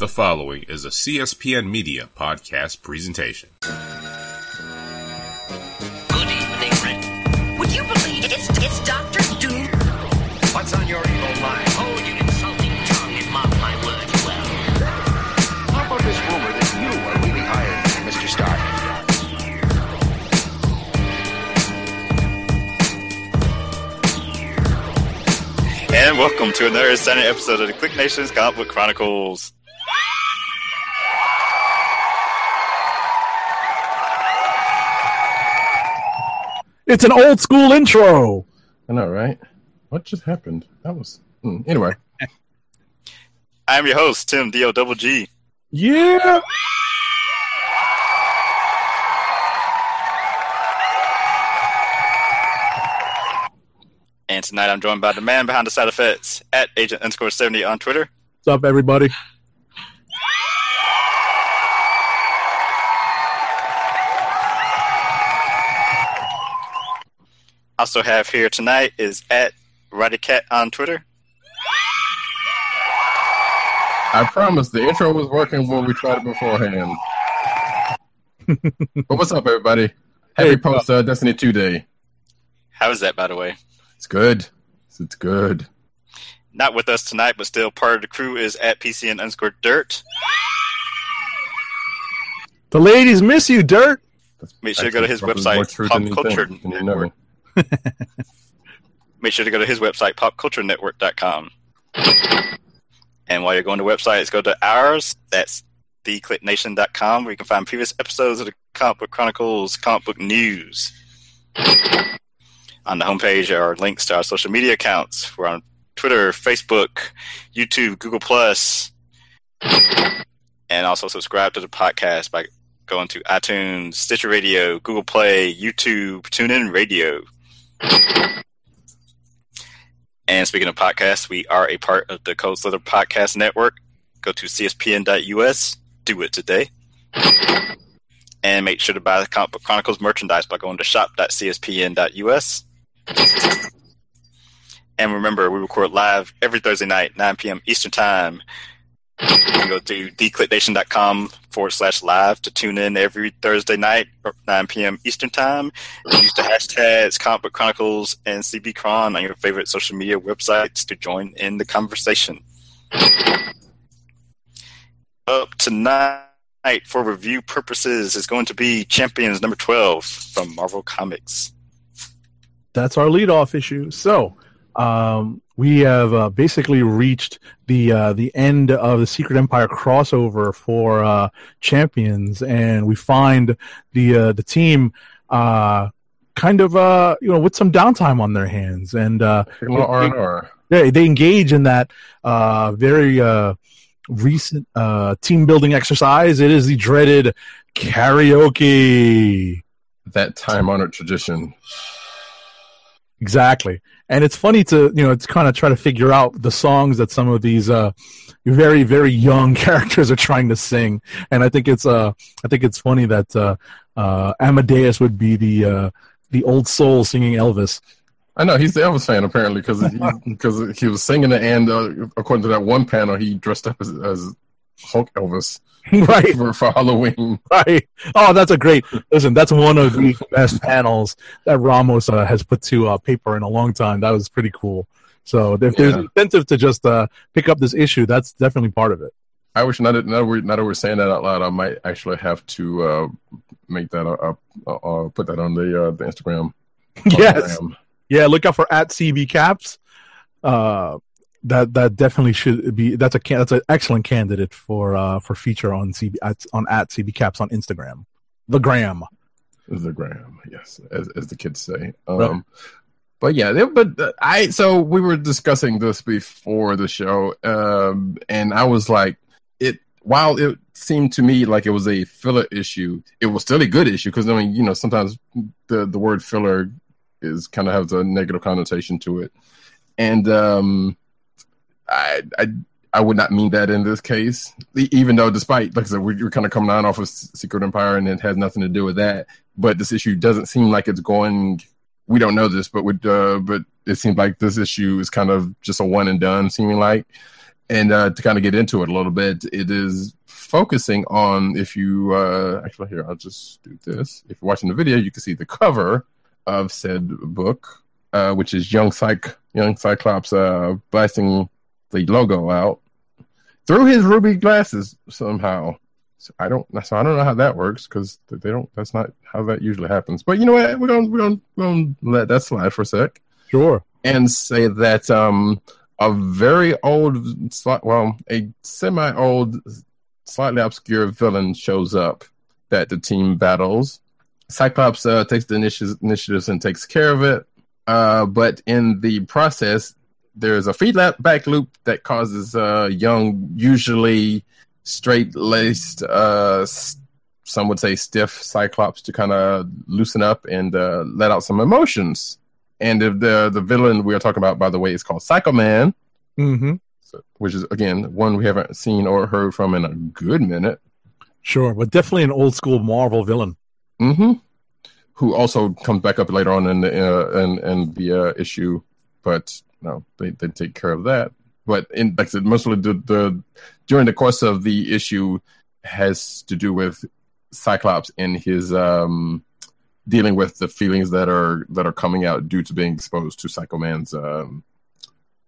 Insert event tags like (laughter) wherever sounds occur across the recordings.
The following is a CSPN Media podcast presentation. Good evening, Rick. Would you believe it's, it's Doctor Doom? What's on your evil mind? Hold your insulting tongue and mark my words well. How about this rumor that you are really hired Mr. Stark? And welcome to another Sunday episode of the Click Nations Comic Book Chronicles. It's an old school intro. I know, right? What just happened? That was hmm, anyway. (laughs) I'm your host, Tim D O Double G. Yeah. And tonight I'm joined by the man behind the side effects at agent underscore 70 on Twitter. What's up, everybody? Also have here tonight is at Roddy Cat on Twitter. I promise the intro was working when we tried it beforehand. (laughs) but what's up, everybody? Happy Hey, post uh, Destiny 2 day. How is that, by the way? It's good. It's good. Not with us tonight, but still part of the crew is at PCN underscore Dirt. The ladies miss you, Dirt. That's Make sure to go to his website, Pop Culture think, than you know. (laughs) Make sure to go to his website, popculturenetwork.com. And while you're going to websites, go to ours. That's theclicknation.com, where you can find previous episodes of the Comic Book Chronicles, Comic Book News. On the homepage are links to our social media accounts. We're on Twitter, Facebook, YouTube, Google Plus, and also subscribe to the podcast by going to iTunes, Stitcher Radio, Google Play, YouTube, TuneIn Radio. And speaking of podcasts, we are a part of the Code Slither Podcast Network. Go to cspn.us, do it today. And make sure to buy the Comic Book Chronicles merchandise by going to shop.cspn.us. And remember, we record live every Thursday night, 9 p.m. Eastern Time. You can go to theclicknation.com forward slash live to tune in every Thursday night, 9 p.m. Eastern Time. Use the hashtags Comic Book Chronicles and CBCron on your favorite social media websites to join in the conversation. Up tonight for review purposes is going to be Champions number 12 from Marvel Comics. That's our leadoff issue. So, um, we have uh, basically reached the uh, the end of the Secret Empire crossover for uh, Champions, and we find the uh, the team uh, kind of uh, you know with some downtime on their hands, and uh, Take a little R&R. they they engage in that uh, very uh, recent uh, team building exercise. It is the dreaded karaoke. That time-honored tradition. Exactly, and it's funny to you know it's kind of try to figure out the songs that some of these uh, very very young (laughs) characters are trying to sing, and I think it's uh I think it's funny that uh, uh, Amadeus would be the uh, the old soul singing Elvis. I know he's the Elvis fan apparently because he, because he was singing it, and uh, according to that one panel, he dressed up as, as Hulk Elvis (laughs) right, for, for Halloween. right. Oh, that's a great. Listen, that's one of the best panels that Ramos uh, has put to uh, paper in a long time. That was pretty cool. So if there's Yeah. incentive to just uh, pick up this issue, that's definitely part of it. I wish now that now we're, now that we're saying that out loud, I might actually have to uh, make that uh, uh, uh, put that on the uh, the Instagram. (laughs) yes. Yeah, look out for at CB Caps. Uh, that that definitely should be. That's a that's an excellent candidate for uh, for feature on CB at, on at CB Caps on Instagram. The gram. the gram, yes, as as the kids say. Right. Um, but yeah, they- but uh, I so we were discussing this before the show, um, and I was like, it. While it seemed to me like it was a filler issue, it was still a good issue because I mean, you know, sometimes the the word filler is kind of has a negative connotation to it, and um, I I I would not mean that in this case, even though despite like I said, we're, kind of coming on off of Secret Empire and it has nothing to do with that. But this issue doesn't seem like it's going. We don't know this, but uh, but it seems like this issue is kind of just a one and done, seeming like. and uh, to kind of get into it a little bit, it is focusing on if you uh, actually here I'll just do this. If you're watching the video, you can see the cover of said book, uh, which is young Cyc young Cyclops uh, blasting the logo out through his ruby glasses somehow. So I don't. So I don't know how that works because they don't. That's not how that usually happens. But you know what? We're gonna we're gonna, we're gonna let that slide for a sec Sure. and say that um, a very old, well, a semi-old, slightly obscure villain shows up that the team battles. Cyclops uh, takes the initi- initiatives and takes care of it, uh, but in the process, there's a feedback loop that causes uh, young, usually straight-laced, uh, some would say stiff Cyclops to kind of loosen up and uh, let out some emotions. And if the the villain we are talking about, by the way, is called Psycho Man, Mm-hmm. so, which is again one we haven't seen or heard from in a good minute. Sure, but definitely an old school Marvel villain. Mm-hmm. Who also comes back up later on in the uh, in, in the uh, issue, but no, they they take care of that. But in like I said, mostly the, the during the course of the issue has to do with Cyclops and his um dealing with the feelings that are that are coming out due to being exposed to Psycho Man's um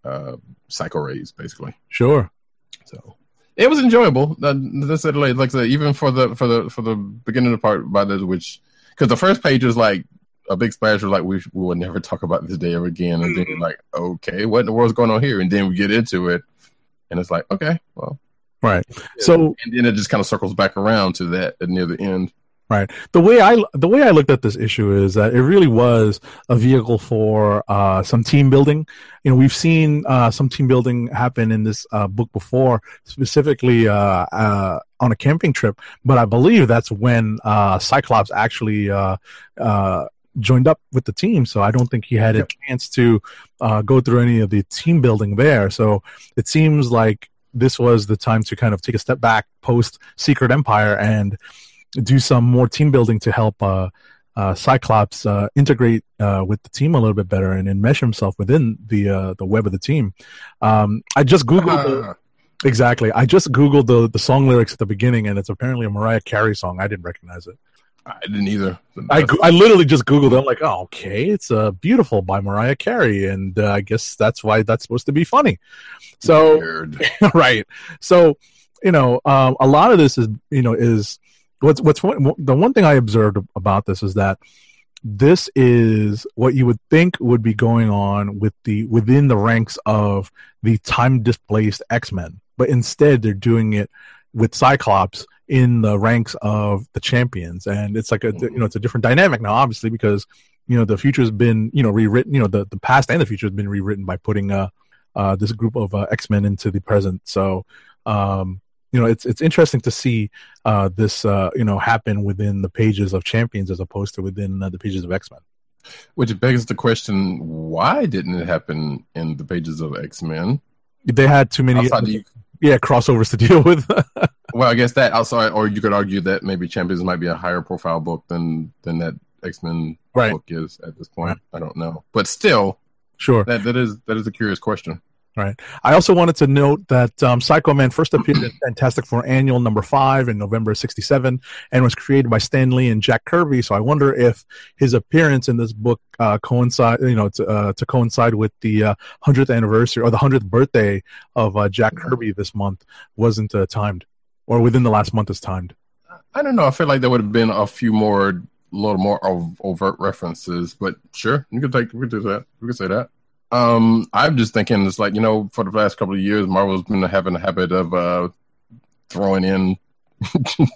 uh psycho rays, basically. Sure. So it was enjoyable. Uh, it, like, like even for the for the for the beginning of the part by the which because the first page was like a big splash was like we we will never talk about this day ever again, and then you're like okay, what in the world's going on here? And then we get into it, and it's like okay, well, Right. So and then it just kind of circles back around to that near the end. Right. The way I the way I looked at this issue is that it really was a vehicle for uh, some team building. You know, we've seen uh, some team building happen in this uh, book before, specifically uh, uh, on a camping trip. But I believe that's when uh, Cyclops actually uh, uh, joined up with the team. So I don't think he had a chance to uh, go through any of the team building there. So it seems like this was the time to kind of take a step back post Secret Empire and do some more team building to help uh, uh, Cyclops uh, integrate uh, with the team a little bit better and, and mesh himself within the uh, the web of the team. Um, I just googled the, exactly. I just googled the the song lyrics at the beginning, and it's apparently a Mariah Carey song. I didn't recognize it. I didn't either. I, I literally just googled it. I'm like, oh, okay, it's uh, "Beautiful" by Mariah Carey, and uh, I guess that's why that's supposed to be funny. So (laughs) right. So, you know, um, a lot of this is, you know, is what's what's one, the one thing I observed about this is that this is what you would think would be going on with the within the ranks of the time displaced X Men, but instead they're doing it with Cyclops in the ranks of the champions, and it's like a you know it's a different dynamic now, obviously because you know the future has been you know rewritten, you know the the past and the future has been rewritten by putting uh uh, this group of uh, X Men into the present. So, um, you know, it's it's interesting to see uh, this uh, you know happen within the pages of Champions as opposed to within uh, the pages of X Men. Which begs the question: Why didn't it happen in the pages of X Men? They had too many yeah crossovers to deal with. (laughs) Well, I guess that also, or you could argue that maybe Champions might be a higher profile book than than that X Men Right. book is at this point. I don't know, but still, sure. that that is that is a curious question. Right. I also wanted to note that um, Psycho Man first appeared in Fantastic Four Annual number five in November '67, and was created by Stan Lee and Jack Kirby. So I wonder if his appearance in this book uh, coincide, you know, to, uh, to coincide with the hundredth anniversary or the hundredth birthday of uh, Jack Kirby this month wasn't uh, timed, or within the last month is timed. I don't know. I feel like there would have been a few more, a little more ov- overt references, but sure, you could take, we could do that. We could say that. Um, I'm just thinking it's like you know, for the last couple of years, Marvel's been having a habit of uh, throwing in (laughs)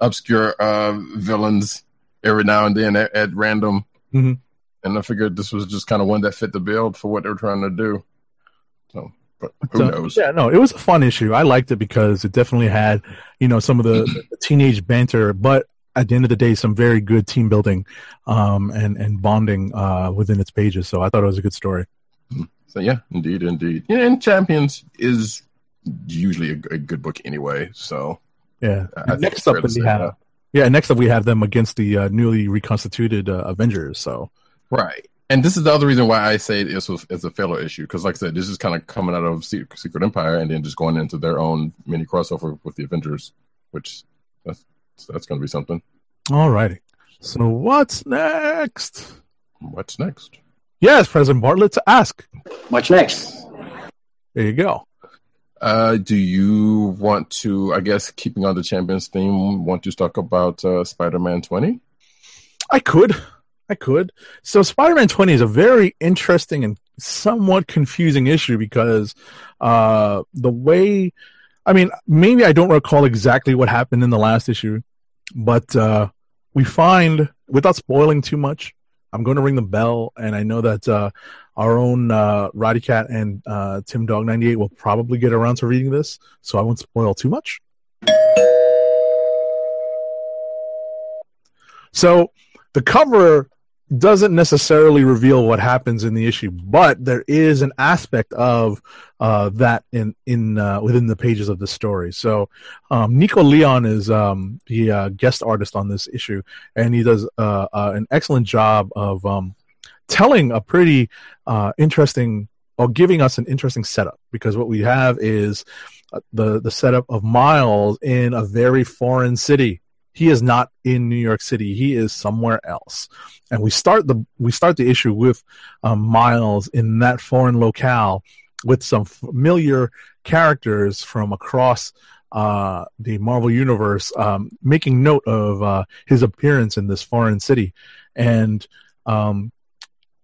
obscure uh, villains every now and then at, at random, Mhm. and I figured this was just kind of one that fit the bill for what they're trying to do. So, but who So, knows? Yeah, no, it was a fun issue. I liked it because it definitely had, you know, some of the, the teenage banter, but at the end of the day, some very good team building um, and and bonding uh, within its pages. So I thought it was a good story. So yeah, indeed, indeed. Yeah, and Champions is usually a, a good book anyway. So Yeah. I- I next up, we have that. yeah. Next up, we have them against the uh, newly reconstituted uh, Avengers. So right. And this is the other reason why I say it's a, it's a failure issue because, like I said, this is kind of coming out of Secret Empire and then just going into their own mini crossover with the Avengers, which that's that's going to be something. Alrighty. So what's next? What's next? Yes, President Bartlet to ask. What's next? There you go. Uh, do you want to, I guess, keeping on the champions theme, want to talk about uh, Spider-Man 20? I could. I could. So Spider-Man 20 is a very interesting and somewhat confusing issue because uh the way I mean, maybe I don't recall exactly what happened in the last issue, but uh we find without spoiling too much, I'm going to ring the bell and I know that uh our own uh Roddy Cat and uh Tim Dog 98 will probably get around to reading this, so I won't spoil too much. So the cover doesn't necessarily reveal what happens in the issue, but there is an aspect of uh, that in in uh, within the pages of the story. So um, Nico Leon is um, the uh, guest artist on this issue, and he does uh, uh, an excellent job of um, telling a pretty uh, interesting or giving us an interesting setup because what we have is the the setup of Miles in a very foreign city. He is not in New York City. He is somewhere else, and we start the we start the issue with um, Miles in that foreign locale with some familiar characters from across uh, the Marvel universe, um, making note of uh, his appearance in this foreign city, and um,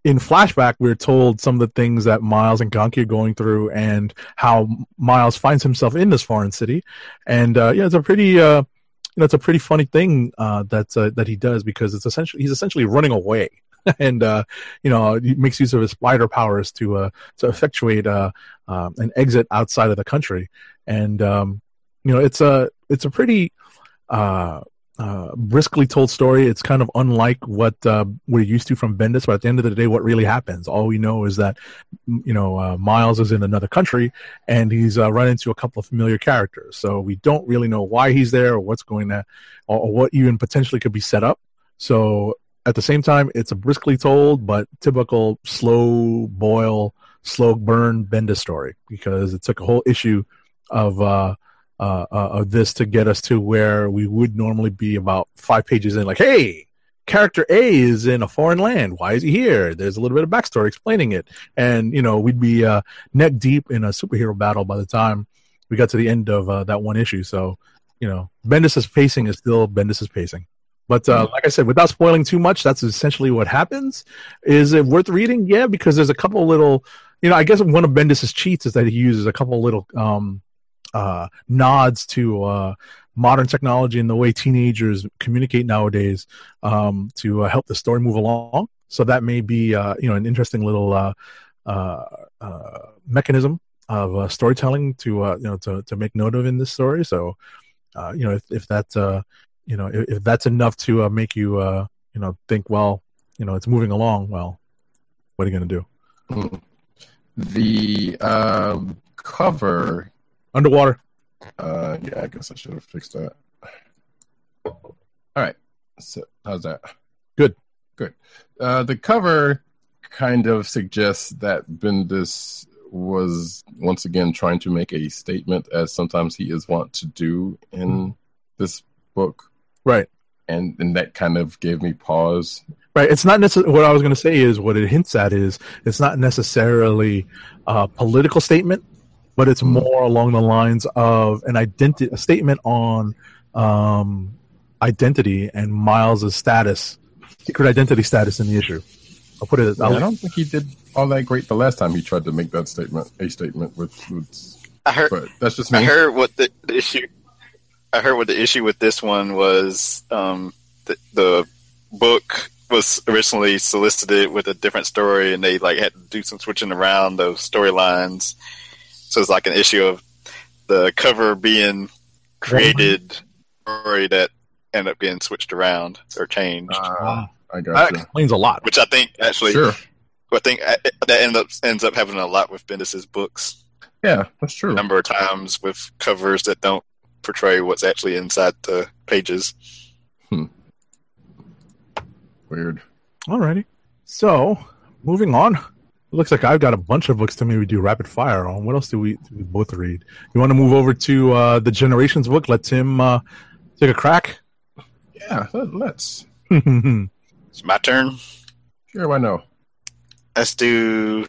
in flashback, we're told some of the things that Miles and Ganke are going through, and how Miles finds himself in this foreign city, and uh, yeah, it's a pretty. Uh, you know, it's a pretty funny thing uh, that uh, that he does because it's essentially he's essentially running away, (laughs) and uh, you know he makes use of his spider powers to uh, to effectuate uh, uh, an exit outside of the country, and um, you know it's a it's a pretty uh, uh, briskly told story. It's kind of unlike what uh, we're used to from Bendis, but at the end of the day, what really happens? All we know is that you know uh, Miles is in another country and he's uh, run into a couple of familiar characters. So we don't really know why he's there or what's going to, or, or what even potentially could be set up. So at the same time, it's a briskly told but typical slow boil, slow burn Bendis story because it took a whole issue of. Uh, uh, uh, of this to get us to where we would normally be about five pages in, like, hey, character A is in a foreign land. Why is he here? There's a little bit of backstory explaining it, and you know we'd be uh, neck deep in a superhero battle by the time we got to the end of uh, that one issue. So, you know, Bendis's pacing is still Bendis's pacing. But uh, like I said, without spoiling too much, that's essentially what happens. Is it worth reading? Yeah, because there's a couple little, you know, I guess one of Bendis's cheats is that he uses a couple little um, uh, nods to uh, modern technology and the way teenagers communicate nowadays um, to uh, help the story move along. So that may be, uh, you know, an interesting little uh, mechanism of storytelling to, you know, to, to make note of in this story. So, you know, if, if that, you know, if, if that's enough to make you, you know, think, well, you know, it's moving along. Well, what are you going to do? The um, cover, Underwater. uh, yeah, I guess I should have fixed that. All right, so how's that? Good. good. Uh, the cover kind of suggests that Bendis was once again trying to make a statement, as sometimes he is wont to do in this book, Right. and and that kind of gave me pause. Right. It's not necessarily what I was going to say is what it hints at is it's not necessarily a political statement, but it's more along the lines of an identity, a statement on um, identity and Miles's status, secret identity status in the issue. I'll put it. I I'll, don't think he did all that great the last time he tried to make that statement, a statement with, with I heard. but that's just me. I heard what the, the issue. I heard what the issue with this one was. Um, the, the book was originally solicited with a different story, and they like had to do some switching around those storylines. So it's like an issue of the cover being created, story that ended up being switched around or changed. Ah, I that got you. explains a lot. which I think actually, Sure. I think uh, that ends up ends up happening a lot with Bendis's books. Yeah, that's true. a number of times with covers that don't portray what's actually inside the pages. Hmm. Weird. Alrighty. So moving on. It looks like I've got a bunch of books to maybe do rapid fire on. What else do we, do we both read? You want to move over to uh, the Generations book? Let Tim uh, take a crack. Yeah, let- let's. (laughs) It's my turn. Sure, why no? Let's do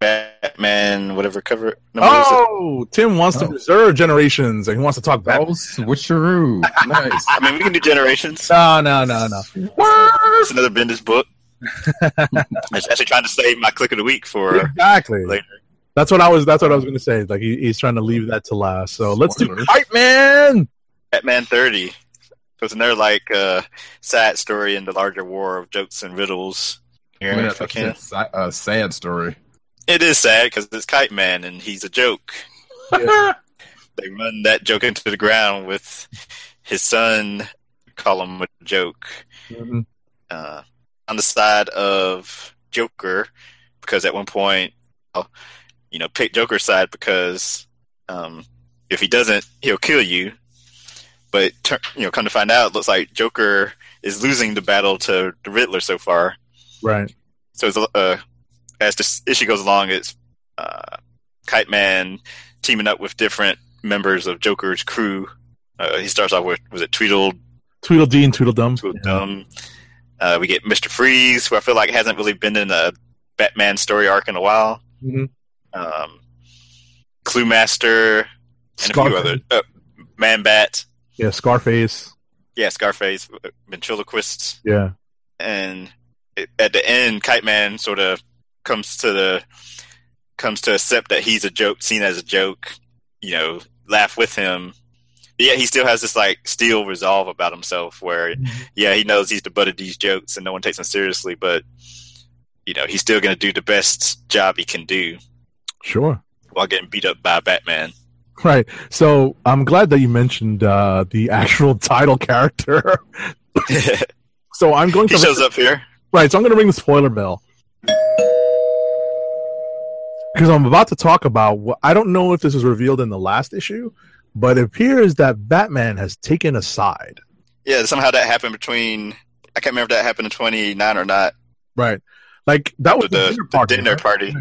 Batman, whatever cover number is it? oh, Tim wants to Oh. reserve Generations, and he wants to talk Oh, about. switcheroo. (laughs) nice. I mean, we can do Generations. No, no, no, no. It's another Bendis book. (laughs) I was actually trying to save my click of the week for Exactly. later. That's what I was. That's what I was going to say. Like he, he's trying to leave that to last. So let's do Spoilers. Kite Man. Batman 30. So it's another like uh, sad story in the larger war of jokes and riddles. Here, I mean, if I can. a sad story. It is sad because it's Kite Man and he's a joke. (laughs) They run that joke into the ground with his son. Call him a joke. Mhm. uh, on the side of Joker because at one point, uh, you know, pick Joker's side because um, if he doesn't, he'll kill you. But you know, come to find out, it looks like Joker is losing the battle to the Riddler so far. Right. So it's, uh, as this issue goes along, it's uh, Kite Man teaming up with different members of Joker's crew. Uh, he starts off with was it Tweedle Tweedledee and Tweedledum. Tweedledum. Uh, we get Mister Freeze, who I feel like hasn't really been in a Batman story arc in a while. Mhm. Um, Clue Master and a few other uh, Man Bat, Yeah, Scarface. yeah, Scarface, uh, ventriloquist, Yeah. and it, at the end, Kite Man sort of comes to the comes to accept that he's a joke, seen as a joke. You know, laugh with him. Yet he still has this like steel resolve about himself, where yeah, he knows he's the butt of these jokes and no one takes him seriously, but you know, he's still going to do the best job he can do Sure. while getting beat up by Batman. Right. So I'm glad that you mentioned uh, the actual title character. (laughs) So I'm going to shows up here. right. So I'm going to ring the spoiler bell because I'm about to talk about what I don't know if this was revealed in the last issue, but it appears that Batman has taken a side. Yeah, somehow that happened between. I can't remember if that happened in 29 or not. Right. Like that was But the, dinner the party, dinner right? party.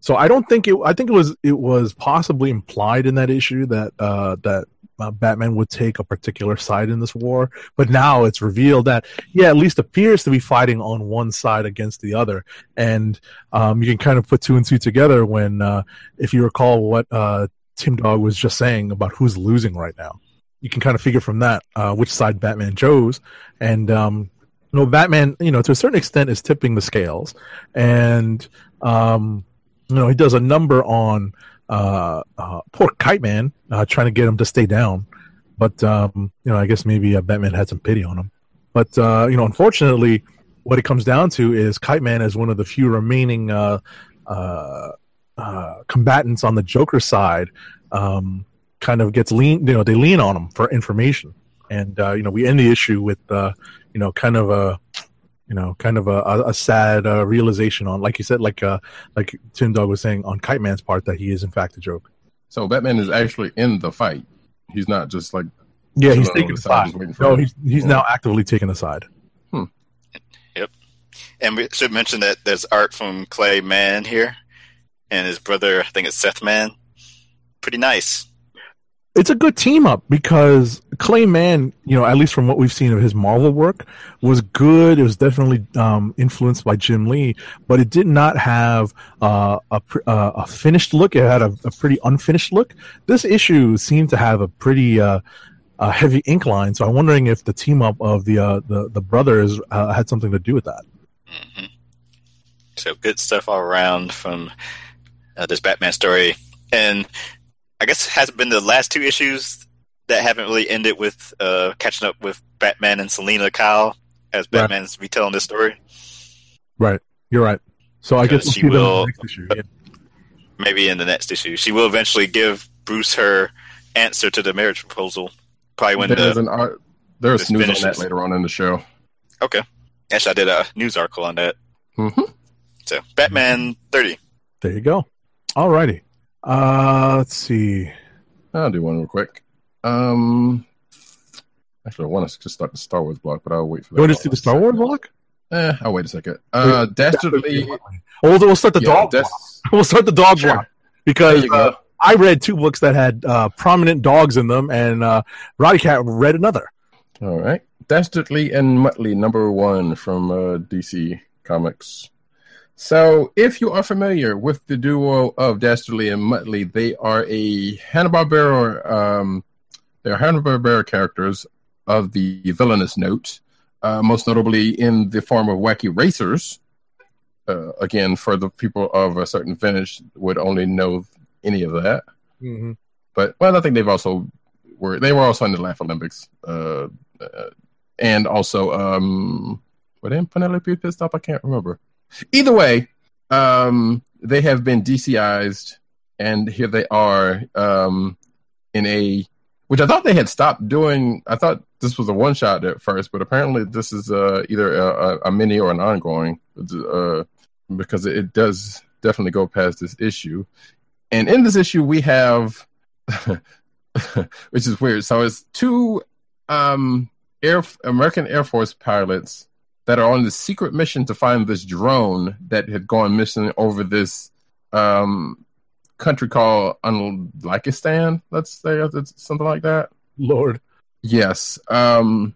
So I don't think it. I think it was it was possibly implied in that issue that uh, that uh, Batman would take a particular side in this war, but now it's revealed that yeah, at least appears to be fighting on one side against the other, and um, you can kind of put two and two together when, uh, if you recall what uh, Tim Dog was just saying about who's losing right now, you can kind of figure from that uh, which side Batman chose, and um, you know, Batman, you know, to a certain extent, is tipping the scales, and um, you know, he does a number on uh, uh, poor Kite Man, uh, trying to get him to stay down. But um, you know, I guess maybe uh, Batman had some pity on him. But uh, you know, unfortunately, what it comes down to is Kite Man is one of the few remaining uh, combatants on the Joker side. Um, kind of gets lean, you know, they lean on him for information, and uh, you know, we end the issue with uh, you know, kind of a you know, kind of a, a, a sad uh, realization on, like you said, like uh, like Tim Dog was saying on Kite Man's part that he is in fact a joke. So Batman is actually in the fight. He's not just like Yeah, he's taking the the side side. is waiting for No, him. he's he's now actively taking the side. Hmm. Yep. And we should mention that there's art from Clay Mann here and his brother, I think it's Seth Mann. Pretty nice. It's a good team up because Clay Mann, you know, at least from what we've seen of his Marvel work, was good. It was definitely um, influenced by Jim Lee, but it did not have uh, a uh, a finished look. It had a, a pretty unfinished look. This issue seemed to have a pretty uh, uh, heavy ink line, so I'm wondering if the team up of the uh, the the brothers uh, had something to do with that. hmm So good stuff all around from uh, this Batman story. And I guess hasn't been the last two issues that haven't really ended with uh, catching up with Batman and Selina Kyle as Right. Batman's retelling this story. Right, you're right. So I guess we'll she see them in the will- next issue. Yeah. Maybe in the next issue. She will eventually give Bruce her answer to the marriage proposal. Probably when there's the. an art. There's this news on that later on in the show. Okay. Actually, I did a news article on that. hmm So, Batman 30. There you go. Alrighty. Uh, let's see. I'll do one real quick. Um, actually, I want to just start the Star Wars block, but I'll wait for that. You want to see the Star Wars block? Eh, oh wait a second. Uh, Dastardly. We'll, we'll start the yeah, dog. Dast-. (laughs) We'll start the dog Sure. block because There you go. uh, I read two books that had uh, prominent dogs in them, and uh, Roddy Cat read another. All right. Dastardly and Muttley, number one from uh, DC Comics. So, if you are familiar with the duo of Dastardly and Muttley, they are a Hanna-Barbera, um, they're Hanna-Barbera characters of the villainous note, uh, most notably in the form of Wacky Racers. Uh, again, for the people of a certain vintage would only know any of that. Mm-hmm. but well, I think they've also were they were also in the Laugh Olympics, uh, uh, and also um, were they in Penelope Pit Stop? I can't remember. Either way, um, they have been DCized, and here they are um, in a which I thought they had stopped doing. I thought this was a one shot at first, but apparently this is uh, either a, a, mini or an ongoing uh, because it, it does definitely go past this issue. And in this issue, we have, (laughs) which is weird. So it's two um, Air American Air Force pilots that are on this secret mission to find this drone that had gone missing over this um, country called Unlikistan. Let's say it's something like that. Lord. Yes. Um,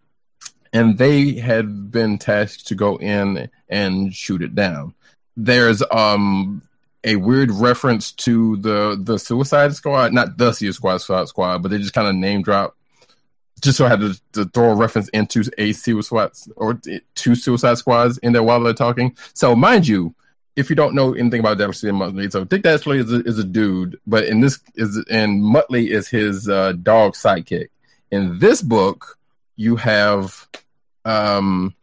and they had been tasked to go in and shoot it down. There's um a weird reference to the the Suicide Squad, not the Suicide Squad, squad but they just kind of name drop. Just so I had to, to throw a reference into a Suicide or two Suicide Squads in there while they're talking. So, mind you, if you don't know anything about Dastardly and Muttley, so Dick Dastardly is a, is a dude, but in this is and Muttley is his uh, dog sidekick. In this book, you have um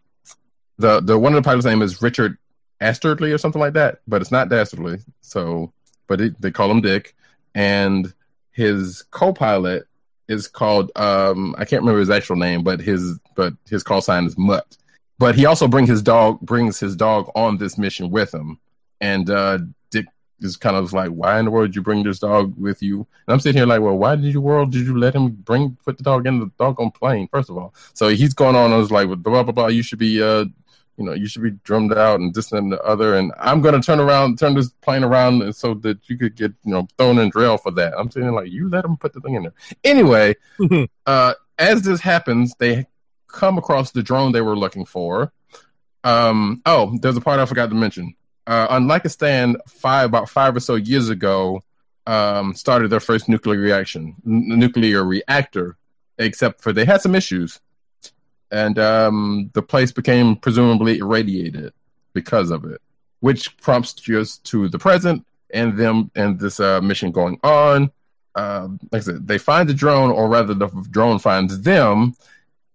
the the one of the pilots' name is Richard Astardly or something like that, but it's not Dastardly. So, but it, they call him Dick, and his co-pilot is called um I can't remember his actual name, but his but his call sign is Mutt. But he also bring his dog brings his dog on this mission with him, and uh Dick is kind of like, why in the world did you bring this dog with you? And I'm sitting here like, well, why did you world did you let him bring put the dog in the dog on plane? First of all, so he's going on. I was like, blah blah blah. You should be uh you know, you should be drummed out and this and the other. And I'm going to turn around, turn this plane around so that you could get, you know, thrown in jail for that. I'm saying like, you let them put the thing in there. Anyway, (laughs) uh, as this happens, they come across the drone they were looking for. Um, oh, there's a part I forgot to mention. Uh, Unlikistan five about five or so years ago, um, started their first nuclear reaction, n- nuclear reactor, except for they had some issues and um, the place became presumably irradiated because of it, which prompts us to the present and them and this uh, mission going on. Uh, like I said, they find the drone, or rather, the drone finds them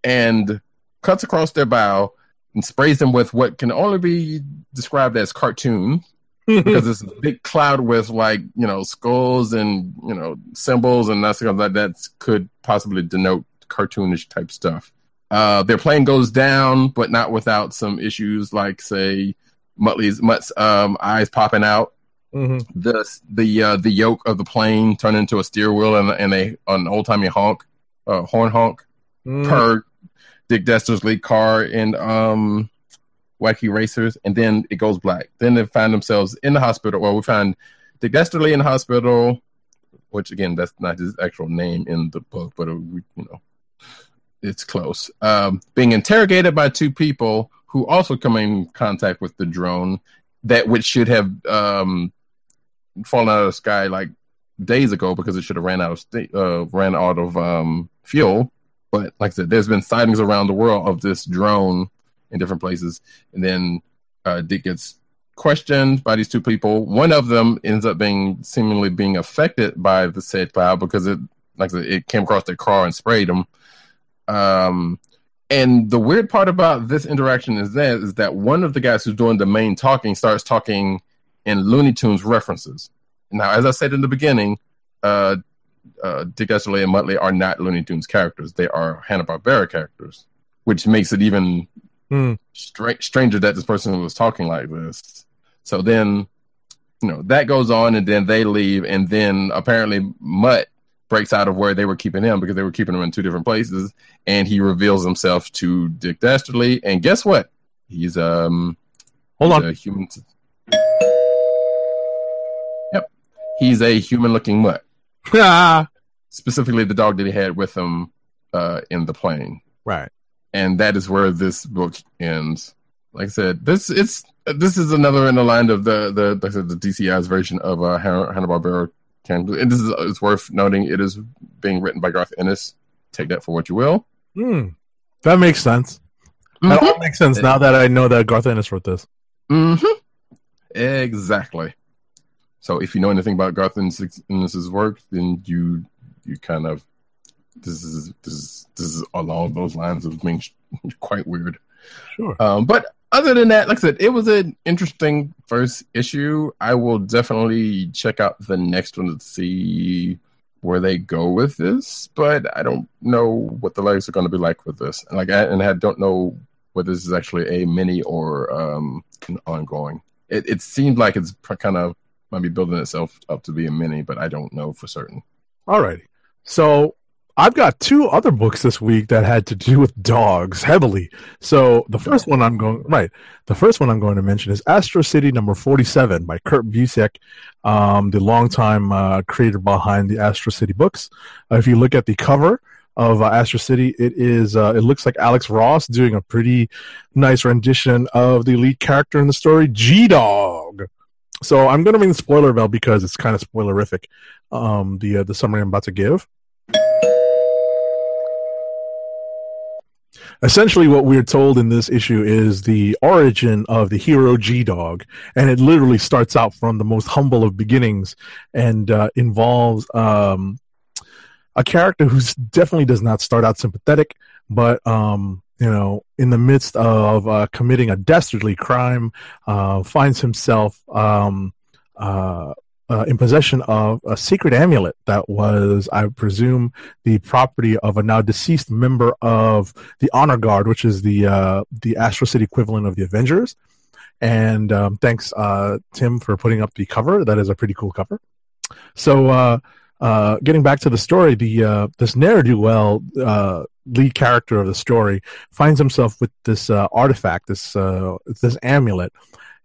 and cuts across their bow and sprays them with what can only be described as cartoon because it's a (laughs) big cloud with like you know skulls and you know symbols and that stuff like that could possibly denote cartoonish type stuff. Uh, their plane goes down, but not without some issues, like say Muttley's Mutt's um, eyes popping out. hmm The the uh, the yoke of the plane turned into a steer wheel and, and a an old timey honk, uh, horn honk Mm-hmm. per Dick Dastardly car and um, Wacky Racers, and then it goes black. Then they find themselves in the hospital. Well, we find Dick Dastardly in the hospital, which again, that's not his actual name in the book, but we, you know, it's close. Um, being interrogated by two people who also come in contact with the drone that which should have um, fallen out of the sky like days ago because it should have ran out of sta- uh, ran out of um, fuel. But like I said, there's been sightings around the world of this drone in different places, and then uh, Dick gets questioned by these two people. One of them ends up being seemingly being affected by the said cloud because it, like I said, it came across their car and sprayed them. Um, and the weird part about this interaction is that is that one of the guys who's doing the main talking starts talking in Looney Tunes references. Now, as I said in the beginning, uh, uh, Dick Dastardly and Muttley are not Looney Tunes characters; they are Hanna Barbera characters, which makes it even Hmm. stra- stranger that this person was talking like this. So then, you know, that goes on, and then they leave, and then apparently Mutt breaks out of where they were keeping him because they were keeping him in two different places, and he reveals himself to Dick Dastardly. And guess what? He's um Hold he's on. a human. Yep, he's a human-looking mutt. Ah, (laughs) Specifically, the dog that he had with him uh, in the plane. right. and that is where this book ends. Like I said, this it's this is another in the line of the the like I said, the DCized version of uh, Hanna Barbera. And this is it's worth noting. It is being written by Garth Ennis. Take that for what you will. Hmm. That makes sense. That all makes sense now that I know that Garth Ennis wrote this. Mm-hmm. Exactly. So if you know anything about Garth Ennis's work, then you you kind of this is this is this is along those lines of being (laughs) quite weird. Sure. Um, but other than that, like I said, it was an interesting first issue. I will definitely check out the next one to see where they go with this, but I don't know what the legs are going to be like with this. And like, I, and I don't know whether this is actually a mini or um, an ongoing. It, it seemed like it's kind of might be building itself up to be a mini, but I don't know for certain. Alrighty. So I've got two other books this week that had to do with dogs heavily. So the first one I'm going right. The first one I'm going to mention is Astro City number 47 by Kurt Busiek, um, the longtime uh, creator behind the Astro City books. Uh, if you look at the cover of uh, Astro City, it is uh, it looks like Alex Ross doing a pretty nice rendition of the lead character in the story, G Dog. So I'm going to ring the spoiler bell because it's kind of spoilerific. Um, the uh, the summary I'm about to give. Essentially, what we're told in this issue is the origin of the hero G Dog, and it literally starts out from the most humble of beginnings and uh, involves um, a character who definitely does not start out sympathetic, but um, you know, in the midst of uh, committing a dastardly crime, uh, finds himself um, uh, in possession of a secret amulet that was, I presume, the property of a now deceased member of the Honor Guard, which is the uh, the Astro City equivalent of the Avengers. And um, thanks, uh, Tim, for putting up the cover. That is a pretty cool cover. So, uh, uh, getting back to the story, the uh, this ne'er do well lead character of the story finds himself with this artifact, this this amulet,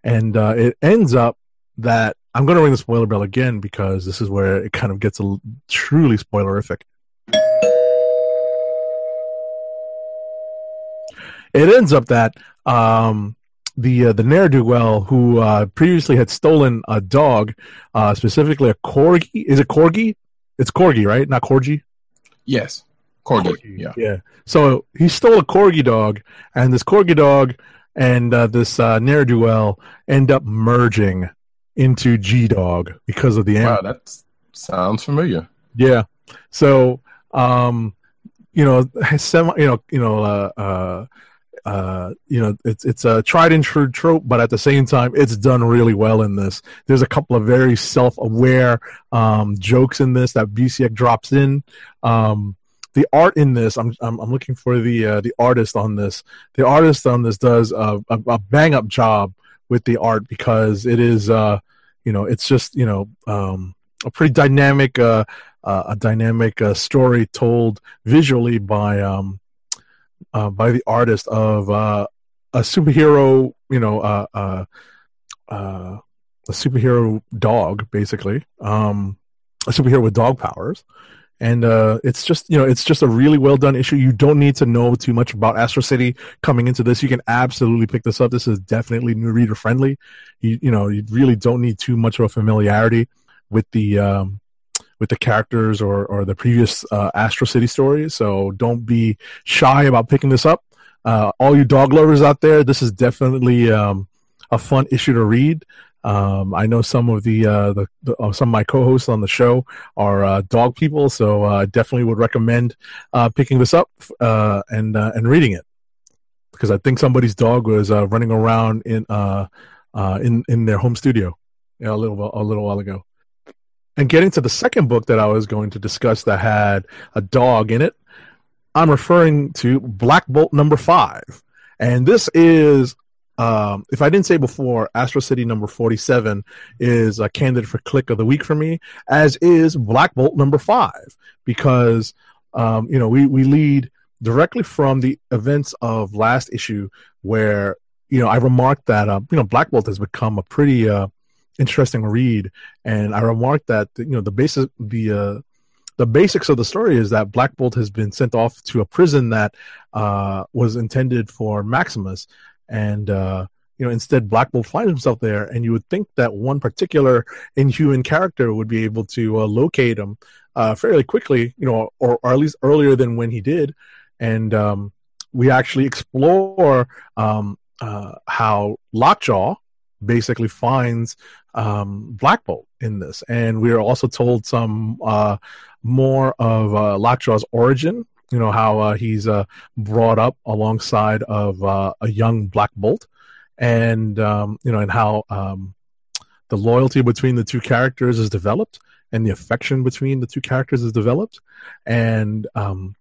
and it ends up that I'm going to ring the spoiler bell again because this is where it kind of gets a l- truly spoilerific. It ends up that um, the uh, the ne'er do well who uh, previously had stolen a dog, uh, specifically a corgi. Is it corgi? It's corgi, right? Not corgi. Yes, Corgi. Yeah. Yeah. So he stole a corgi dog, and this corgi dog and uh, this uh, ne'er do well end up merging into G Dog because of the Wow, that sounds familiar. Yeah. So, um, you know, semi, you know, you know, uh, uh, uh, you know, it's it's a tried and true trope, but at the same time, it's done really well in this. There's a couple of very self-aware um, jokes in this that BCX drops in. Um, the art in this, I'm I'm, I'm looking for the uh, the artist on this. The artist on this does a, a, a bang up job with the art because it is, uh, you know, it's just you know. Um, a pretty dynamic uh, uh, a dynamic uh, story told visually by um, uh, by the artist of uh, a superhero, you know, uh, uh, uh, a superhero dog, basically, um, a superhero with dog powers. And uh, it's just you know it's just a really well done issue. You don't need to know too much about Astro City coming into this. You can absolutely pick this up. This is definitely new reader friendly. You you know you really don't need too much of a familiarity with the um, with the characters or or the previous uh, Astro City stories. So don't be shy about picking this up. Uh, all you dog lovers out there, this is definitely um, a fun issue to read. Um, I know some of the, uh, the, the uh, some of my co-hosts on the show are uh, dog people, so I definitely would recommend uh, picking this up uh, and uh, and reading it because I think somebody's dog was uh, running around in uh, uh, in in their home studio you know, a little a little while ago. And getting to the second book that I was going to discuss that had a dog in it, I'm referring to Black Bolt number five. And this is, um, if I didn't say before, Astro City number 47 is a candidate for click of the week for me, as is Black Bolt number five, because, um, you know, we, we lead directly from the events of last issue where you know, I remarked that uh, you know Black Bolt has become a pretty uh, interesting read, and I remarked that you know the basic the uh, the basics of the story is that Black Bolt has been sent off to a prison that uh, was intended for Maximus, and uh, you know instead Black Bolt finds himself there, and you would think that one particular inhuman character would be able to uh, locate him uh, fairly quickly, you know, or, or at least earlier than when he did, and um, we actually explore um, uh, how Lockjaw basically finds um, Black Bolt in this, and we are also told some uh, more of uh, Lockjaw's origin. You know how uh, he's uh, brought up alongside of uh, a young Black Bolt, and um, you know, and how um, the loyalty between the two characters is developed, and the affection between the two characters is developed, and um,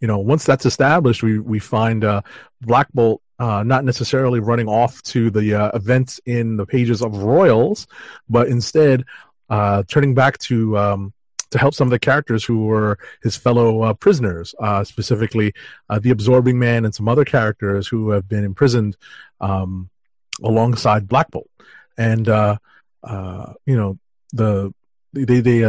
you know, once that's established, we we find uh, Black Bolt uh, not necessarily running off to the uh, events in the pages of Royals, but instead turning back to um, to help some of the characters who were his fellow uh, prisoners, uh, specifically uh, the Absorbing Man and some other characters who have been imprisoned um, alongside Black Bolt. And uh, uh, you know the they they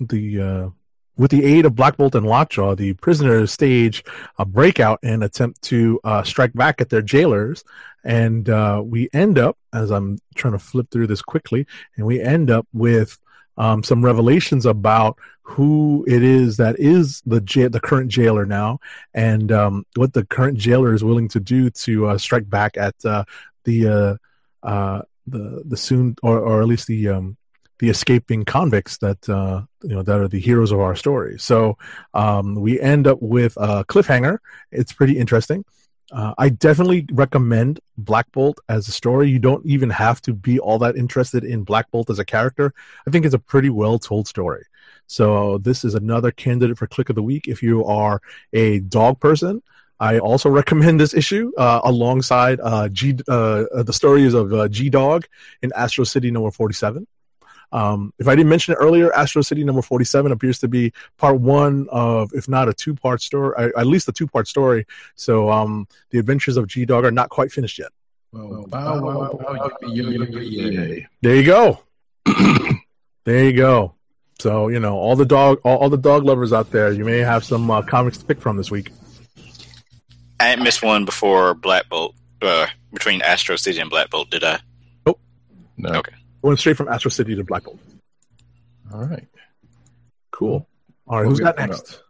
the with the aid of Black Bolt and Lockjaw, the prisoners stage a breakout and attempt to uh, strike back at their jailers. And uh, we end up, as I'm trying to flip through this quickly, and we end up with um, some revelations about who it is that is the the current jailer now, and um, what the current jailer is willing to do to uh, strike back at uh, the uh, uh, the the soon or or at least the um, the escaping convicts that uh, you know that are the heroes of our story. So um, we end up with a cliffhanger. It's pretty interesting. Uh, I definitely recommend Black Bolt as a story. You don't even have to be all that interested in Black Bolt as a character. I think it's a pretty well told story. So this is another candidate for click of the week. If you are a dog person, I also (laughs) recommend this issue uh, alongside uh, G, uh, the stories of uh, G Dog in Astro City number forty-seven. Um, if I didn't mention it earlier, Astro City number 47 appears to be part one of, if not a two part story, at least a two part story. So um, the adventures of G Dog are not quite finished yet. Well, bow, wow, wow, yippee, yippee, yay. There you go. (clears throat) there you go. So, you know, all the dog, all, all the dog lovers out there, you may have some uh, comics to pick from this week. I ain't missed one before Black Bolt, uh, between Astro City and Black Bolt, did I? No. Okay. Went straight from Astro City to Black Bolt. All right. Cool. All right, What who's we got got next?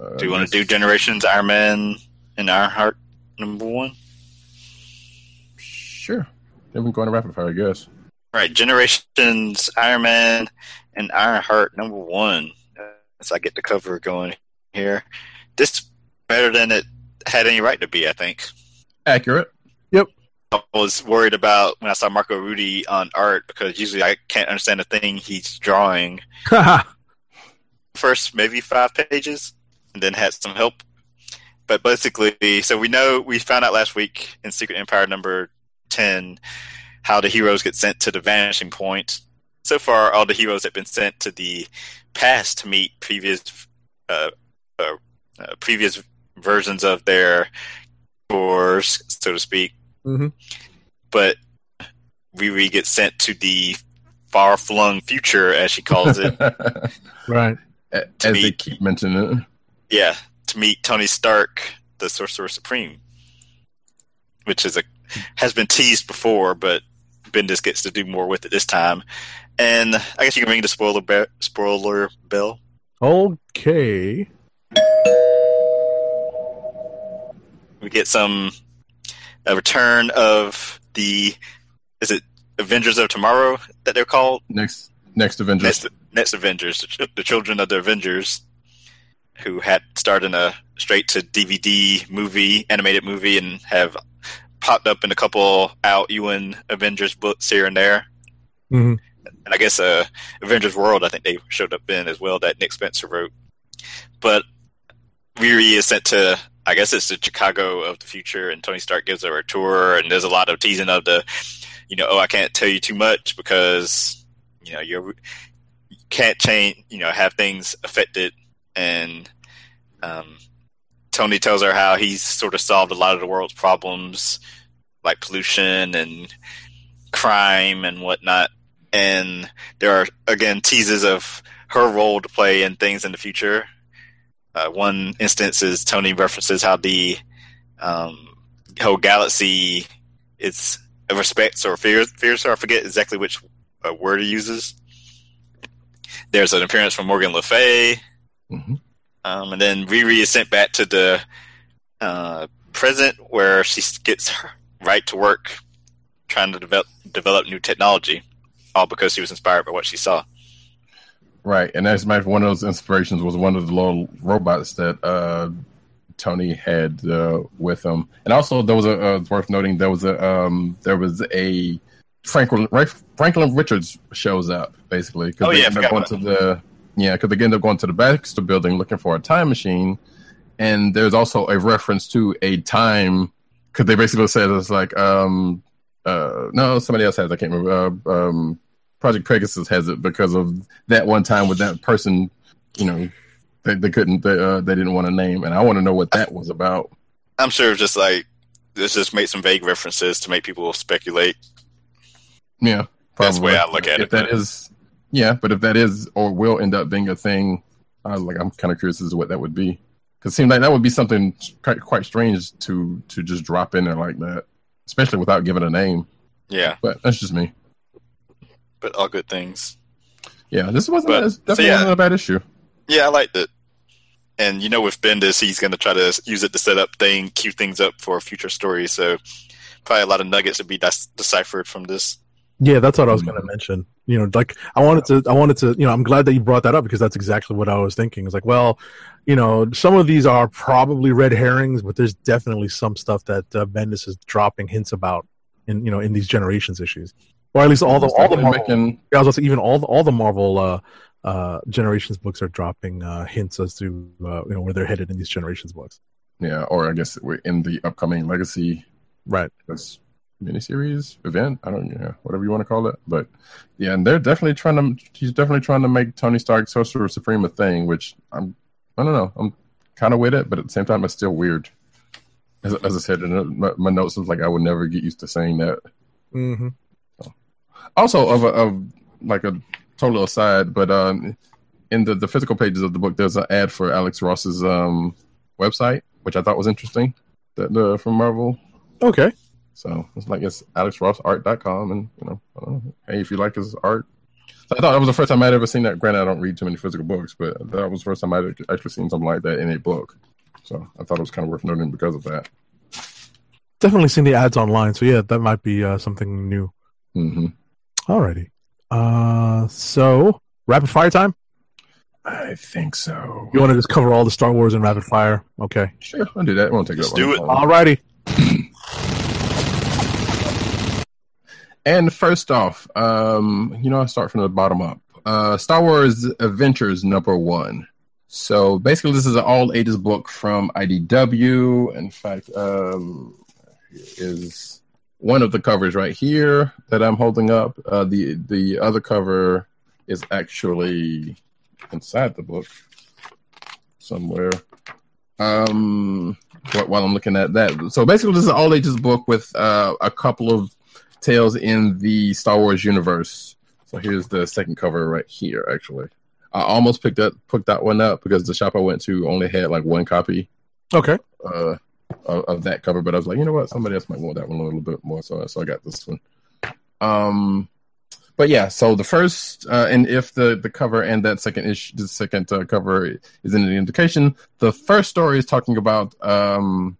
Uh, Do you want to do Generations, Iron Man, and Ironheart number one? Sure. Then we can go into rapid fire, I guess. All right, Generations, Iron Man, and Ironheart number one. As I get the cover going here, this better than it had any right to be. I think. Accurate. I was worried about when I saw Marco Rudy on art because usually I can't understand a thing he's drawing. (laughs) First, maybe five pages, and then had some help. But basically, so we know we found out last week in Secret Empire number ten how the heroes get sent to the vanishing point. So far, all the heroes have been sent to the past to meet previous, uh, uh, uh, previous versions of their cores, so to speak Mhm. but Riri gets sent to the far flung future, as she calls it. (laughs) right. As To they keep mentioning it. yeah, to meet Tony Stark, the Sorcerer Supreme, which is a has been teased before, but Bendis gets to do more with it this time. And I guess you can ring the spoiler be- spoiler bell. Okay. We get some a return of the is it Avengers of Tomorrow that they're called? Next, next Avengers. next, next Avengers, the, children of the Avengers, who had starred in a straight to DVD movie, animated movie, and have popped up in a couple out Young Avengers books here and there. Mhm. And I guess uh, Avengers World, I think they showed up in as well that Nick Spencer wrote. But Riri is sent to, I guess it's the Chicago of the future, and Tony Stark gives her a tour, and there's a lot of teasing of the, you know, oh, I can't tell you too much because, you know, you're you can't change, you know, have things affected. And um, Tony tells her how he's sort of solved a lot of the world's problems like pollution and crime and whatnot. And there are again teases of her role to play in things in the future. Uh, one instance is Tony references how the um, whole galaxy is respects or fears fears her. I forget exactly which uh, word he uses. There's an appearance from Morgan Le Fay. Mhm. Um, and then Riri is sent back to the uh, present where she gets her right to work trying to develop develop new technology, all because she was inspired by what she saw. Right, and as a matter of one of those inspirations was one of the little robots that uh, Tony had uh, with him, and also there was a uh, worth noting there was a um, there was a Franklin right, Franklin Richards shows up basically because Oh, they yeah, end up going to the yeah because they end up going to the Baxter Building looking for a time machine, and there's also a reference to a time because they basically said it's like um uh no somebody else has I can't remember uh, um Project Pegasus has it because of that one time with that person, you know, they, they couldn't, they, uh, they didn't want to name, and I want to know what that was about. I'm sure it's just like this just made some vague references to make people speculate. Yeah, That's the way I look at if it, that but- is, yeah, but if that is or will end up being a thing, I like I'm kind of curious as to what that would be. Because it seems like that would be something quite, quite strange to to just drop in there like that, especially without giving a name. Yeah, But that's just me. But all good things. Yeah, this wasn't But- this so definitely yeah. wasn't a bad issue. Yeah, I liked it. And you know, with Bendis, he's going to try to use it to set up thing, cue things up for a future story. So probably a lot of nuggets would be dis- deciphered from this. Yeah, that's what I was going to mention. You know, like I wanted to, I wanted to, you know, I'm glad that you brought that up because that's exactly what I was thinking. It's like, well, you know, some of these are probably red herrings, but there's definitely some stuff that uh, Bendis is dropping hints about in, you know, in these generations issues, or at least all the all the Marvel, making yeah, I was about to say even all the all the Marvel uh, uh, generations books are dropping uh, hints as to uh, you know where they're headed in these generations books. yeah, or I guess we're in the upcoming Legacy Right. this miniseries event. I don't know, whatever you want to call it. But yeah, and they're definitely trying to. He's definitely trying to make Tony Stark Sorcerer Supreme a thing, which I'm. I don't know. I'm kind of with it, but at the same time, it's still weird. As, as I said, in my, my notes was like I would never get used to saying that. Mm-hmm. Also, of a, of like a total aside, but um, in the the physical pages of the book, there's an ad for Alex Ross's um website, which I thought was interesting. That uh, from Marvel Okay. So it's like it's alexrossart.com and you know, I don't know, hey, if you like his art. So I thought that was the first time I'd ever seen that. Granted, I don't read too many physical books, but that was the first time I'd actually seen something like that in a book. So I thought it was kind of worth noting because of that. Definitely seen the ads online, so yeah, that might be uh, something new. hmm Alrighty. Uh, so rapid fire time. I think so. You want to just cover all the Star Wars in rapid fire? Okay. Sure, I'll do that. It won't take Let's up do it. Alrighty. And first off, um, you know, I start from the bottom up. Uh, Star Wars Adventures number one. So basically, this is an all ages book from IDW. In fact, um, here is one of the covers right here that I'm holding up. Uh, the the other cover is actually inside the book somewhere. Um, while I'm looking at that, so basically, this is an all ages book with uh, a couple of tales in the Star Wars universe. So here's the second cover right here. Actually, I almost picked up picked that one up because the shop I went to only had like one copy Okay. uh, of, of that cover, but I was like, you know what, somebody else might want that one a little bit more, so so I got this one. Um, but yeah, so the first uh, and if the the cover and that second issue, the second uh, cover is any indication, the first story is talking about um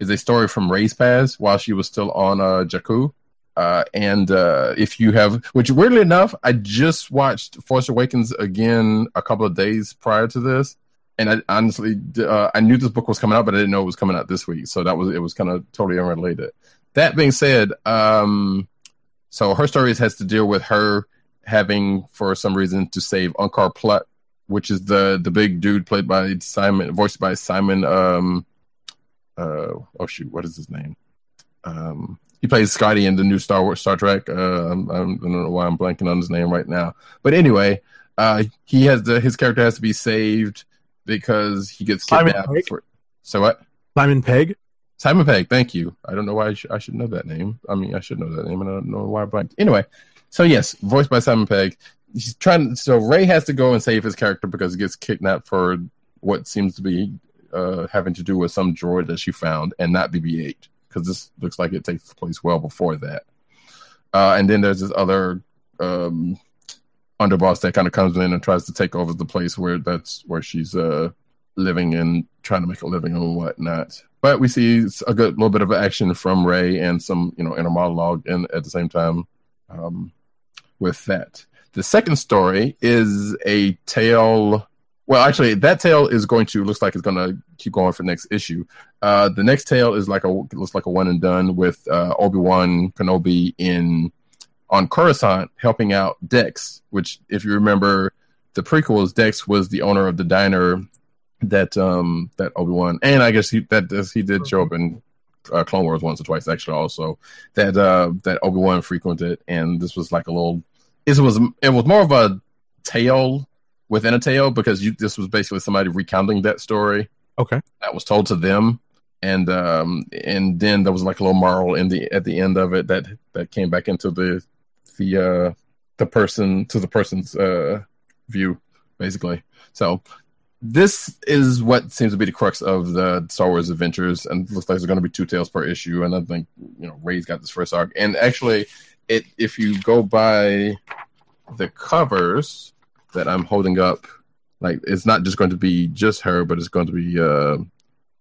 is a story from Rey's past while she was still on uh, Jakku. Uh, and uh, if you have, which weirdly enough, I just watched Force Awakens again a couple of days prior to this, and I honestly uh, I knew this book was coming out, but I didn't know it was coming out this week. So that was it was kind of totally unrelated. That being said, um, so her story has to deal with her having, for some reason, to save Unkar Plutt, which is the the big dude played by Simon, voiced by Simon. Um, uh, oh shoot, what is his name? Um, he plays Scotty in the new Star Wars Star Trek. Uh, I don't know why I'm blanking on his name right now, but anyway, uh, he has the his character has to be saved because he gets kidnapped. For, so what? Simon Pegg. Simon Pegg, thank you. I don't know why I, sh- I should know that name. I mean, I should know that name, and I don't know why I blanked. Anyway, so yes, voiced by Simon Pegg. He's trying. So Rey has to go and save his character because he gets kidnapped for what seems to be uh, having to do with some droid that she found, and not BB-8, because this looks like it takes place well before that. Uh, and then there's this other um, underboss that kind of comes in and tries to take over the place where that's where she's uh, living and trying to make a living and whatnot. But we see a good little bit of action from Rey and some you know inner monologue in at the same time um, with that. The second story is a tale. Well, actually, that tale is going to looks like it's going to keep going for next issue. Uh, the next tale is like a looks like a one and done with uh, Obi Wan Kenobi in on Coruscant helping out Dex, which if you remember the prequels, Dex was the owner of the diner that um that Obi Wan and I guess he that he did show up in uh, Clone Wars once or twice actually also that uh that Obi Wan frequented and this was like a little it was it was more of a tale within a tale because you this was basically somebody recounting that story Okay. that was told to them and um and then there was like a little moral in the at the end of it that that came back into the the uh the person to the person's uh view basically so this is what seems to be the crux of the Star Wars adventures, and looks like there's going to be two tales per issue. And I think you know Rey's got this first arc, and actually, it if you go by the covers that I'm holding up, like it's not just going to be just her, but it's going to be uh,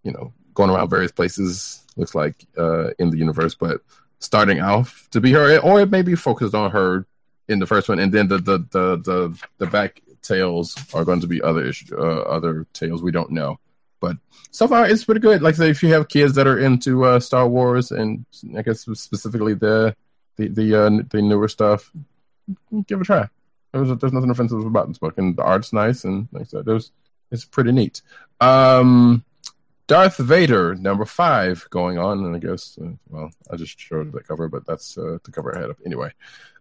you know going around various places. Looks like uh, in the universe, but starting off to be her, or it may be focused on her in the first one, and then the the the the, the back tales are going to be other issue, uh, other tales we don't know. But so far, it's pretty good. Like say, if you have kids that are into uh, Star Wars and I guess specifically the the the, uh, the newer stuff, give it a try. There's, there's nothing offensive about this book, and the art's nice, and like I said, there's it's pretty neat. Um, Darth Vader number five going on, and I guess uh, well, I just showed the cover, but that's uh, the cover I had up anyway.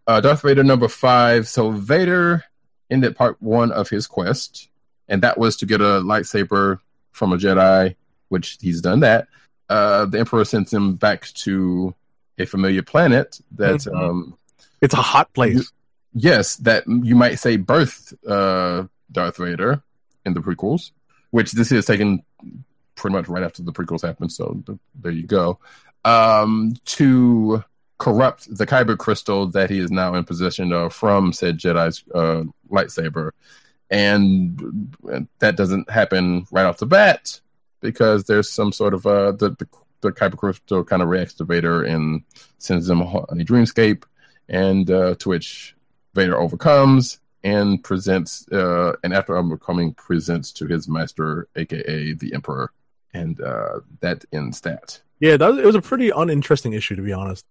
Uh, Darth Vader number five. So Vader ended part one of his quest, and that was to get a lightsaber from a Jedi, which he's done that. Uh, the Emperor sends him back to a familiar planet that, Mhm. um, It's a hot place. yes, that you might say birthed uh, Darth Vader in the prequels, which this is taken pretty much right after the prequels happened. So th- there you go. Um, to corrupt the Kyber crystal that he is now in possession of from said Jedi's uh, lightsaber, and that doesn't happen right off the bat because there's some sort of uh, the, the the Kyber crystal kind of reacts to Vader and sends him on a dreamscape, and uh, to which Vader overcomes and presents, uh, and after overcoming, presents to his master, aka the Emperor, and uh, that ends that. Yeah, that was, it was a pretty uninteresting issue to be honest.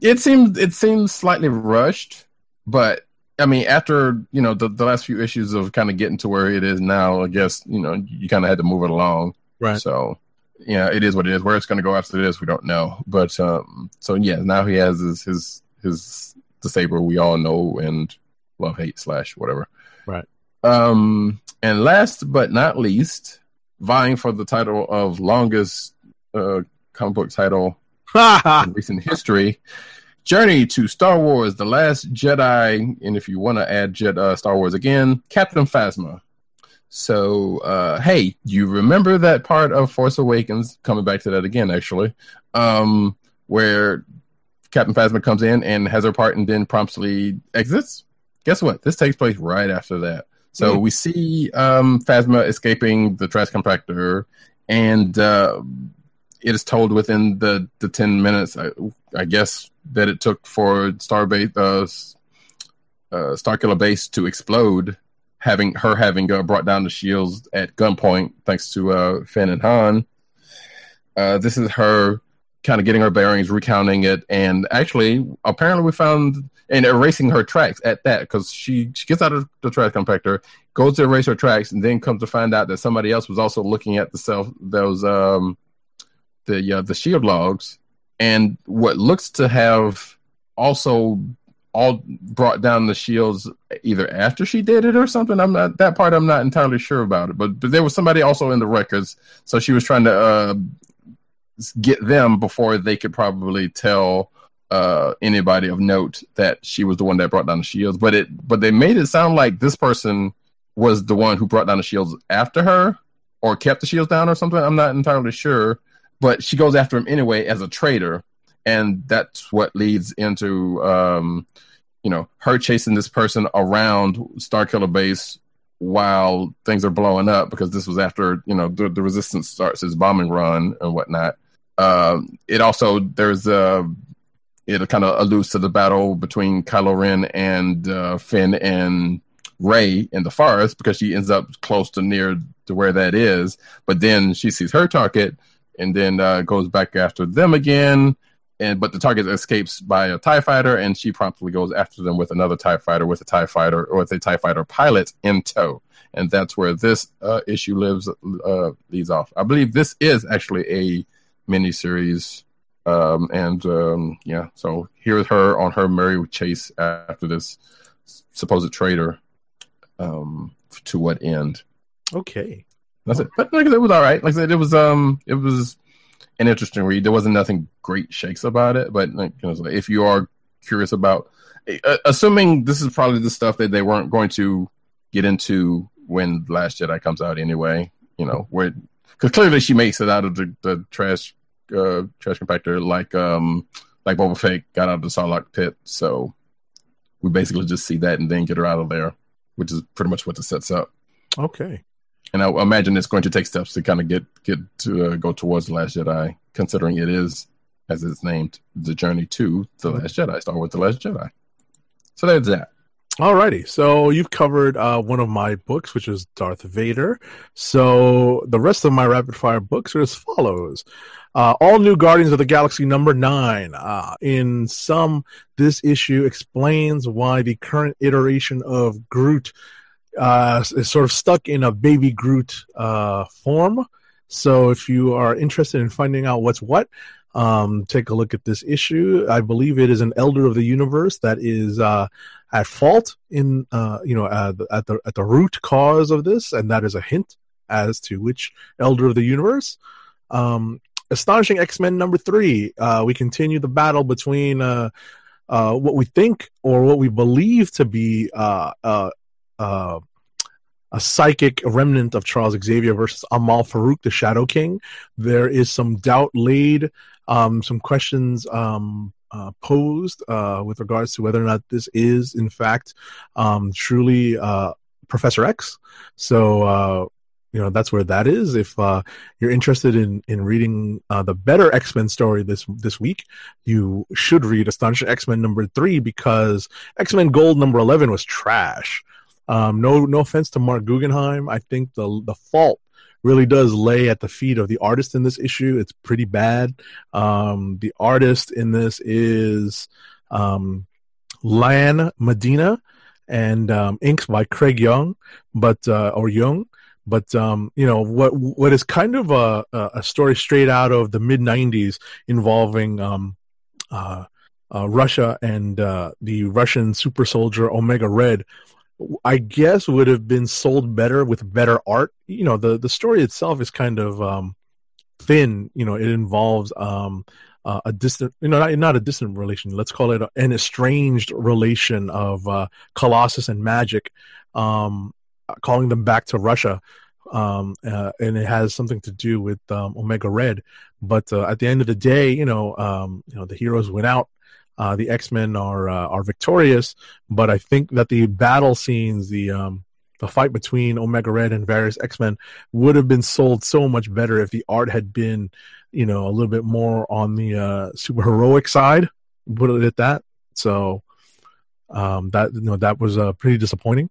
It seems it seems slightly rushed, but I mean, after you know the, the last few issues of kind of getting to where it is now, I guess you know you kind of had to move it along. Right. So yeah, it is what it is. Where it's going to go after this, we don't know. But um, so yeah, now he has his his his the saber we all know and love, hate slash whatever. Right. Um, and last but not least, vying for the title of longest uh, comic book title (laughs) in recent history. Journey to Star Wars: The Last Jedi, and if you want to add Jedi, uh, Star Wars again, Captain Phasma. So, uh, hey, you remember that part of Force Awakens? Coming back to that again, actually, um, where Captain Phasma comes in and has her part, and then promptly exits. Guess what? This takes place right after that. So Hmm. we see um, Phasma escaping the trash compactor, and uh, it is told within the, the 10 minutes, I, I guess, that it took for Starbase, uh, uh, Starkiller Base to explode, having her having uh, brought down the shields at gunpoint, thanks to uh, Finn and Han. Uh, this is her kind of getting her bearings, recounting it, and actually, apparently, we found and erasing her tracks at that because she, she gets out of the trash compactor, goes to erase her tracks, and then comes to find out that somebody else was also looking at the self those um the uh, the shield logs, and what looks to have also all brought down the shields either after she did it or something. I'm not that part. I'm not entirely sure about it, but but there was somebody also in the records, so she was trying to uh, get them before they could probably tell uh, anybody of note that she was the one that brought down the shields. But it but they made it sound like this person was the one who brought down the shields after her or kept the shields down or something. I'm not entirely sure. But she goes after him anyway as a traitor, and that's what leads into um, you know her chasing this person around Starkiller Base while things are blowing up because this was after you know the, the resistance starts its bombing run and whatnot. Um, it also there's a it kind of alludes to the battle between Kylo Ren and uh, Finn and Rey in the forest because she ends up close to near to where that is. But then she sees her target and then uh, goes back after them again. And but the target escapes by a Tie fighter, and she promptly goes after them with another Tie fighter, with a Tie fighter, or with a Tie fighter pilot in tow. And that's where this uh, issue lives uh, leads off. I believe this is actually a miniseries um, and um, yeah, so here's her on her merry chase after this supposed traitor. Um, to what end? Okay, that's it. But like it was all right. Like I said, it was um, it was an interesting read. There wasn't nothing great shakes about it, but like, you know, if you are curious about, uh, assuming this is probably the stuff that they weren't going to get into when Last Jedi comes out anyway, you know, where because clearly she makes it out of the, the trash uh, trash compactor like um like Boba Fett got out of the Sarlacc pit. So we basically just see that and then get her out of there, which is pretty much what the sets up. Okay. And I imagine it's going to take steps to kind of get get to uh, go towards the Last Jedi, considering it is, as it's named, the journey to the Last Jedi, Star Wars: The Last Jedi. So there's that. Alrighty, so you've covered uh, one of my books, which is Darth Vader. So the rest of my rapid fire books are as follows. Uh, all new Guardians of the Galaxy number nine. Uh, in some, this issue explains why the current iteration of Groot uh, is sort of stuck in a baby Groot uh, form. So if you are interested in finding out what's what, um, take a look at this issue. I believe it is an Elder of the Universe that is uh, at fault in uh, you know at the, at the root cause of this, and that is a hint as to which Elder of the Universe. Um, Astonishing X Men number three. Uh, we continue the battle between uh, uh, what we think or what we believe to be uh, uh, uh, a psychic remnant of Charles Xavier versus Amal Farouk, the Shadow King. There is some doubt laid, um, some questions um, uh, posed uh, with regards to whether or not this is, in fact, um, truly uh, Professor X. So uh, you know that's where that is. If uh, you're interested in in reading uh, the better X Men story this this week, you should read Astonishing X Men number three because X Men Gold number eleven was trash. Um, no no offense to Marc Guggenheim, I think the the fault really does lay at the feet of the artist in this issue. It's pretty bad. Um, the artist in this is um, Lan Medina and um, inks by Craig Young, but uh, or Young. But um, you know what? What is kind of a a story straight out of the mid '90s involving um, uh, uh, Russia and uh, the Russian super soldier Omega Red. I guess would have been sold better with better art. You know, the the story itself is kind of um, thin. You know, it involves um, uh, a distant, you know, not, not a distant relation. Let's call it an estranged relation of uh, Colossus and Magik, Um, calling them back to Russia, um, uh, and it has something to do with um, Omega Red. But uh, at the end of the day, you know, um, you know, the heroes went out. Uh, the X Men are uh, are victorious, but I think that the battle scenes, the um, the fight between Omega Red and various X Men, would have been sold so much better if the art had been, you know, a little bit more on the uh, super heroic side. Put it at that. So um, that you know that was uh, pretty disappointing.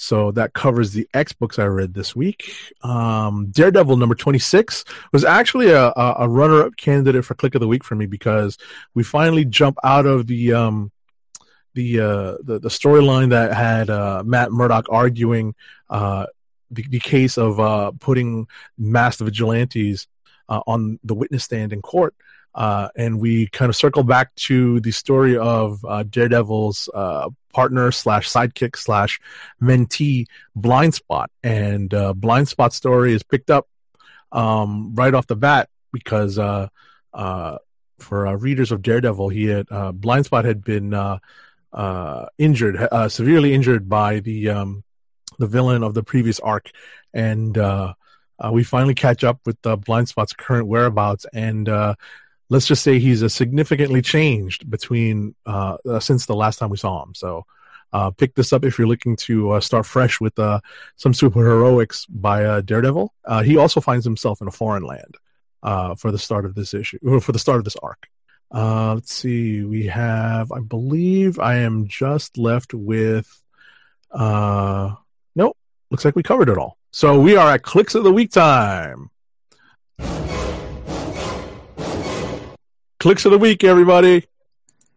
So that covers the X books I read this week. Um, Daredevil number 26 was actually a, a runner up candidate for click of the week for me because we finally jump out of the, um, the, uh, the, the storyline that had, uh, Matt Murdock arguing, uh, the, the case of, uh, putting masked vigilantes, uh, on the witness stand in court. Uh, and we kind of circle back to the story of uh, Daredevil's uh, partner slash sidekick slash mentee Blind Spot, and uh, Blind Spot story is picked up um, right off the bat because uh, uh, for readers of Daredevil, he had uh, Blindspot had been injured, severely injured by the um, the villain of the previous arc, and we finally catch up with uh, Blindspot's current whereabouts, and let's just say he's uh, significantly changed between uh, uh, since the last time we saw him. So. Uh, pick this up if you're looking to uh, start fresh with uh, some superheroics by uh, Daredevil. He also finds himself in a foreign land for the start of this issue, or for the start of this arc. Let's see. We have, I believe, I am just left with. Nope. Looks like we covered it all. So we are at clicks of the week time. Clicks of the week, everybody.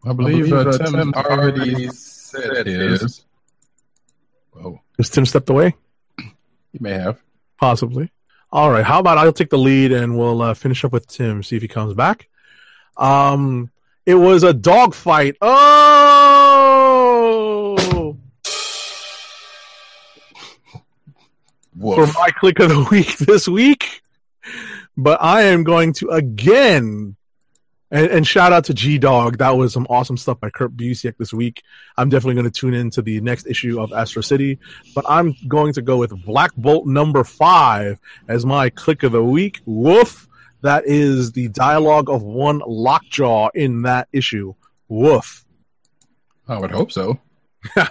I believe, believe, uh, uh, Tim, Tim already said his. Oh, Has Tim stepped away? he may have. Possibly. All right. How about I'll take the lead and we'll uh, finish up with Tim, see if he comes back. Um, it was a dogfight. Oh, for my click of the week this week. But I am going to again, and, and shout out to G Dog. That was some awesome stuff by Kurt Busiek this week. I'm definitely going to tune into the next issue of Astro City. But I'm going to go with Black Bolt number five as my click of the week. Woof. That is the dialogue of one Lockjaw in that issue. Woof. I would hope so. (laughs)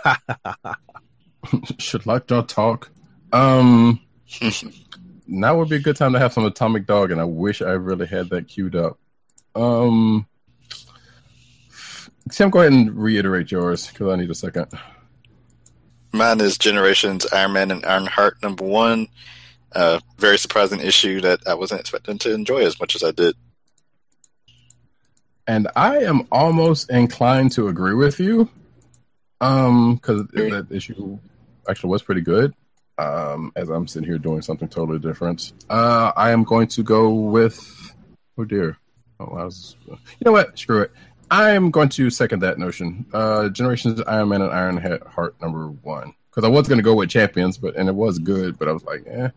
(laughs) Should Lockjaw talk? Um, (laughs) now would be a good time to have some Atomic Dog, and I wish I really had that queued up. Um, Sam, go ahead and reiterate yours because I need a second. Mine is Generations Iron Man and Iron Heart number one. Uh, very surprising issue that I wasn't expecting to enjoy as much as I did. And I am almost inclined to agree with you, um, because that issue actually was pretty good. Um, as I'm sitting here doing something totally different, uh, I am going to go with. Oh dear. Oh, I was. You know what? Screw it. I am going to second that notion. Uh, Generations Iron Man and Iron Heart number one. Because I was going to go with Champions, but and it was good, but I was like, eh,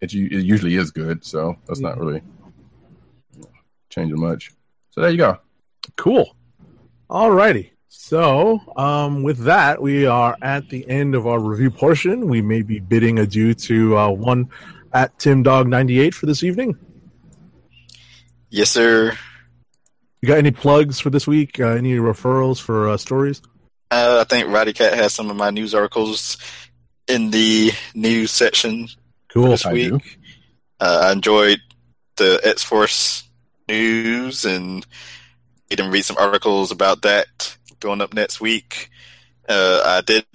it, it usually is good, so that's not really changing much. So there you go. Cool. All righty. So, um, with that, we are at the end of our review portion. We may be bidding adieu to uh, one at Tim Dog ninety eight for this evening. Yes, sir. You got any plugs for this week? Uh, any referrals for uh, stories? Uh, I think Roddy Cat has some of my news articles in the news section Cool. this I week. do. Uh, I enjoyed the X Force news and you can read some articles about that going up next week. Uh, I did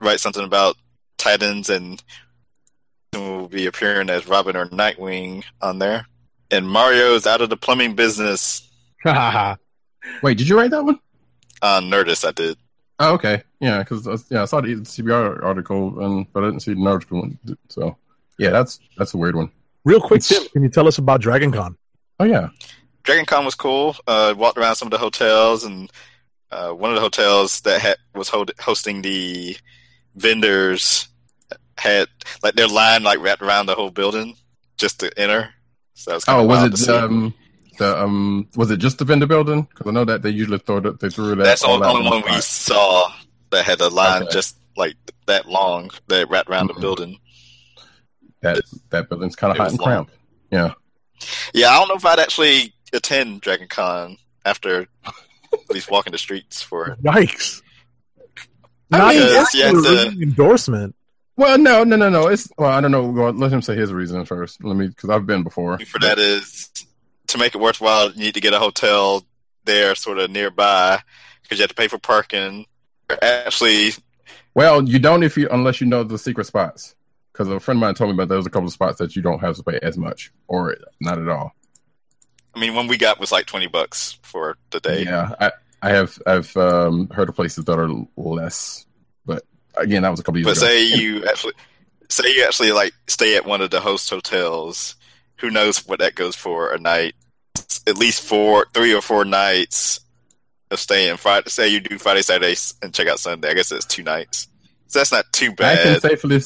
write something about Titans and will be appearing as Robin or Nightwing on there. And Mario's out of the plumbing business (laughs) Wait, did you write that one? on Nerdist. I did. Oh, okay. Yeah, because yeah, I saw the CBR article, and but I didn't see the Nerdist one. So yeah, that's that's a weird one. Real quick, Tim, can you tell us about Dragon Con? Oh yeah, Dragon Con was cool. Uh, walked around some of the hotels, and uh, one of the hotels that had, was hold, hosting the vendors had like their line like wrapped around the whole building just to enter. So that was kind Oh, of was it see. um the um was it just the vendor building? Because I know that they usually throw that they threw that. That's the all only, out only one we spot. saw that had a line Okay. just like that long that wrapped around Mhm. the building. That that building's kind of hot and cramped. Yeah. Yeah, I don't know if I'd actually attend Dragon Con after (laughs) at least walking the streets for it. Yikes! I Not mean, even yes, yes, a uh, endorsement. Well, no, no, no, no. It's well, I don't know. Let him say his reason first. Let me because I've been before. for that is to make it worthwhile, you need to get a hotel there, sort of nearby, because you have to pay for parking. Actually, Well, you don't if you unless you know the secret spots. Because a friend of mine told me about there's a couple of spots that you don't have to pay as much or not at all. I mean, one we got was like twenty bucks for the day. Yeah, I, I have I've um, heard of places that are less, again, that was a couple years But ago. say you actually, say you actually like stay at one of the host hotels. Who knows what that goes for a night? At least four, three or four nights of staying. Friday, say you do Friday, Saturday, and check out Sunday. I guess it's two nights. So that's not too bad. I can safely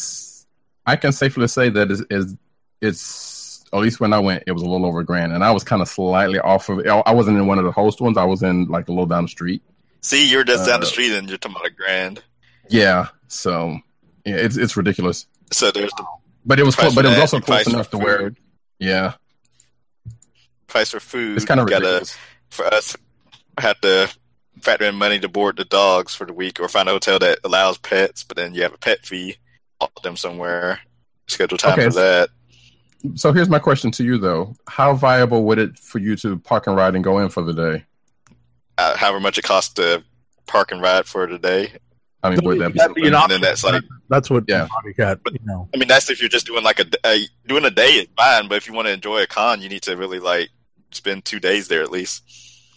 I can safely say that is is it's at least when I went, it was a little over a grand, and I was kind of slightly off of it. I wasn't in one of the host ones. I was in like a little down the street. See, you're just down the Uh, street and you're talking about a grand. Yeah, so yeah, it's it's ridiculous. So there's the But it was close, but it was that, also close enough to where, yeah, price for food. it's kind of You gotta ridiculous. for us have to factor in money to board the dogs for the week or find a hotel that allows pets, but then you have a pet fee, walk them somewhere, schedule time Okay, for that. So here's my question to you though: How viable would it for you to park and ride and go in for the day? Uh, however much it costs to park and ride for the day. I mean, would that be That'd be an something? And then that's like, That's what Yeah. Bobby Cat, you know. I mean, that's if you're just doing like a, a doing a day is fine, but if you want to enjoy a con, you need to really like spend two days there at least.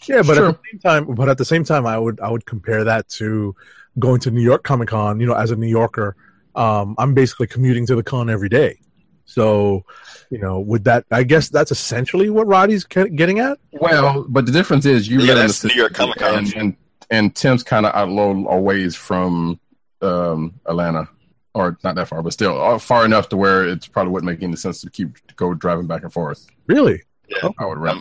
Yeah, but Sure. at the same time, but at the same time, I would I would compare that to going to New York Comic Con. You know, as a New Yorker, um, I'm basically commuting to the con every day. So, you know, would that? I guess that's essentially what Roddy's getting at. Well, but the difference is you Yeah, live in the New city, York Comic-Con. and, and and Tim's kind of out low a ways from um, Atlanta, or not that far, but still uh, far enough to where it probably wouldn't make any sense to keep to go driving back and forth. Really? Yeah, I would rather,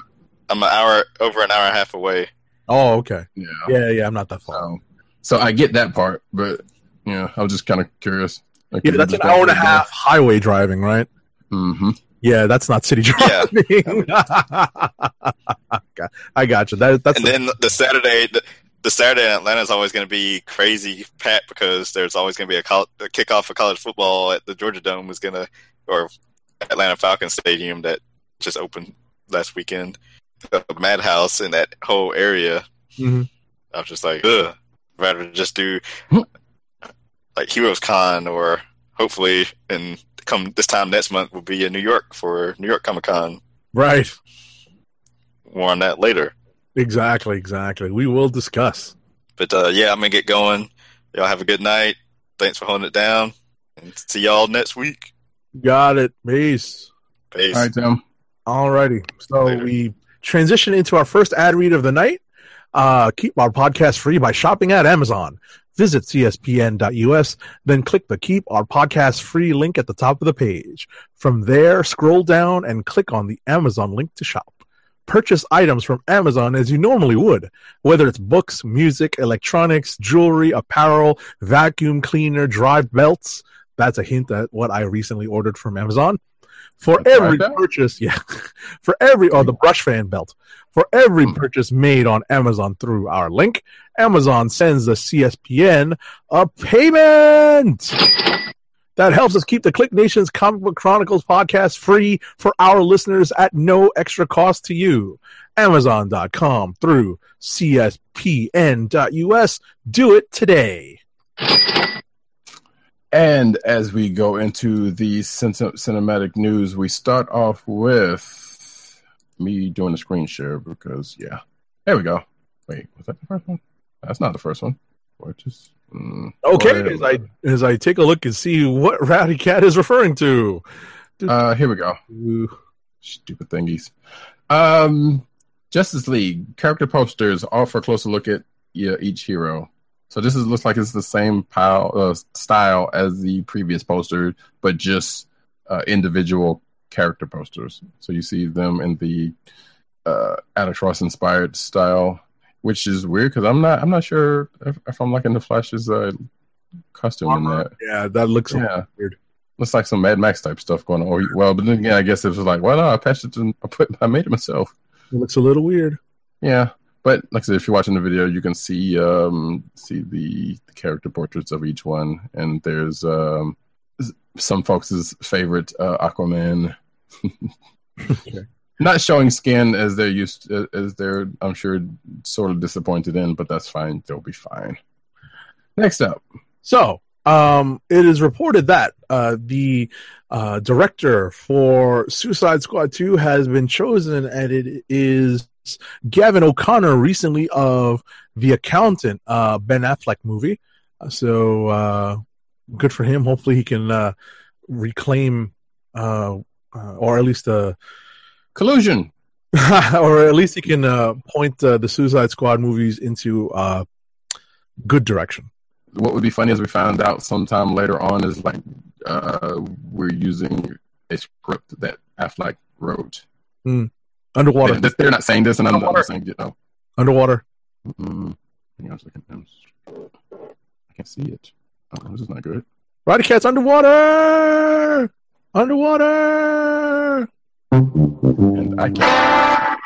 I'm an hour over an hour and a half away. Oh, okay. yeah. Yeah, yeah. I'm not that far. So, so I get that part, but yeah, I was just kind of curious. Like, Yeah, that's an hour and a half highway driving, right? Mm-hmm. Yeah, that's not city Yeah. driving. (laughs) I got you. That, that's and then the Saturday, the, the Saturday in Atlanta is always going to be crazy packed because there's always going to be a, col- a kickoff of college football at the Georgia Dome is going to, or Atlanta Falcons Stadium that just opened last weekend. The Madhouse in that whole area. Mhm. I was just like, ugh, rather just do like Heroes Con or hopefully and come this time next month will be in New York for New York Comic Con. right. More on that later. Exactly, exactly. We will discuss. But uh, yeah, I'm gonna get going. Y'all have a good night. Thanks for holding it down. And see y'all next week. Got it. Peace. Peace. All right, Tim. Alrighty. So Later. we transition into our first ad read of the night. Uh, keep our podcast free by shopping at Amazon. Visit cspn.us, then click the Keep Our Podcast Free link at the top of the page. From there, scroll down and click on the Amazon link to shop. Purchase items from Amazon as you normally would, whether it's books, music, electronics, jewelry, apparel, vacuum cleaner, drive belts. That's a hint at what I recently ordered from Amazon. For every purchase, yeah, (laughs) for every or the brush fan belt. For every Hmm. purchase made on Amazon through our link, Amazon sends the CSPN a payment. That helps us keep the Click Nation's Comic Book Chronicles podcast free for our listeners at no extra cost to you. Amazon.com through CSPN.us. Do it today. And as we go into the cin- cinematic news, we start off with me doing a screen share because, yeah, there we go. Wait, was that the first one? That's not the first one. Or Okay, or- as I as I take a look and see what (laughs) Rowdy Cat is referring to. uh, here we go. Ooh, stupid thingies. Um, Justice League character posters offer a closer look at yeah, each hero. So this is looks like it's the same pile uh, style as the previous poster, but just uh, individual character posters. So you see them in the uh, Alex Ross inspired style, which is weird because I'm not I'm not sure if, if I'm liking the Flash's uh, costume in that. Yeah, that looks Yeah. weird. Looks like some Mad Max type stuff going on. Well, but then again, I guess it was like, well, no, I patched it and I put, I made it myself. It looks a little weird. Yeah, but like I said, if you're watching the video, you can see um see the, the character portraits of each one, and there's um some folks' favorite uh, Aquaman. (laughs) (laughs) Not showing skin as they're used as they're, I'm sure, sort of disappointed in, but that's fine. They'll be fine. Next up, So, um, it is reported that uh, the uh, director for Suicide Squad 2 has been chosen, and it is Gavin O'Connor, recently of The Accountant, uh, Ben Affleck movie. Uh, So, uh, good for him. Hopefully, he can uh, reclaim, uh, uh, or at least, uh, collusion. (laughs) or at least he can uh, point uh, the Suicide Squad movies into uh, good direction. what would be funny is we found out sometime later on is like uh, we're using a script that Affleck wrote. Underwater. They- They're not saying this, and I'm not saying you know. Underwater. S- I can't see it. Oh, this is not good. Roddy Cat's underwater. Underwater. I can't.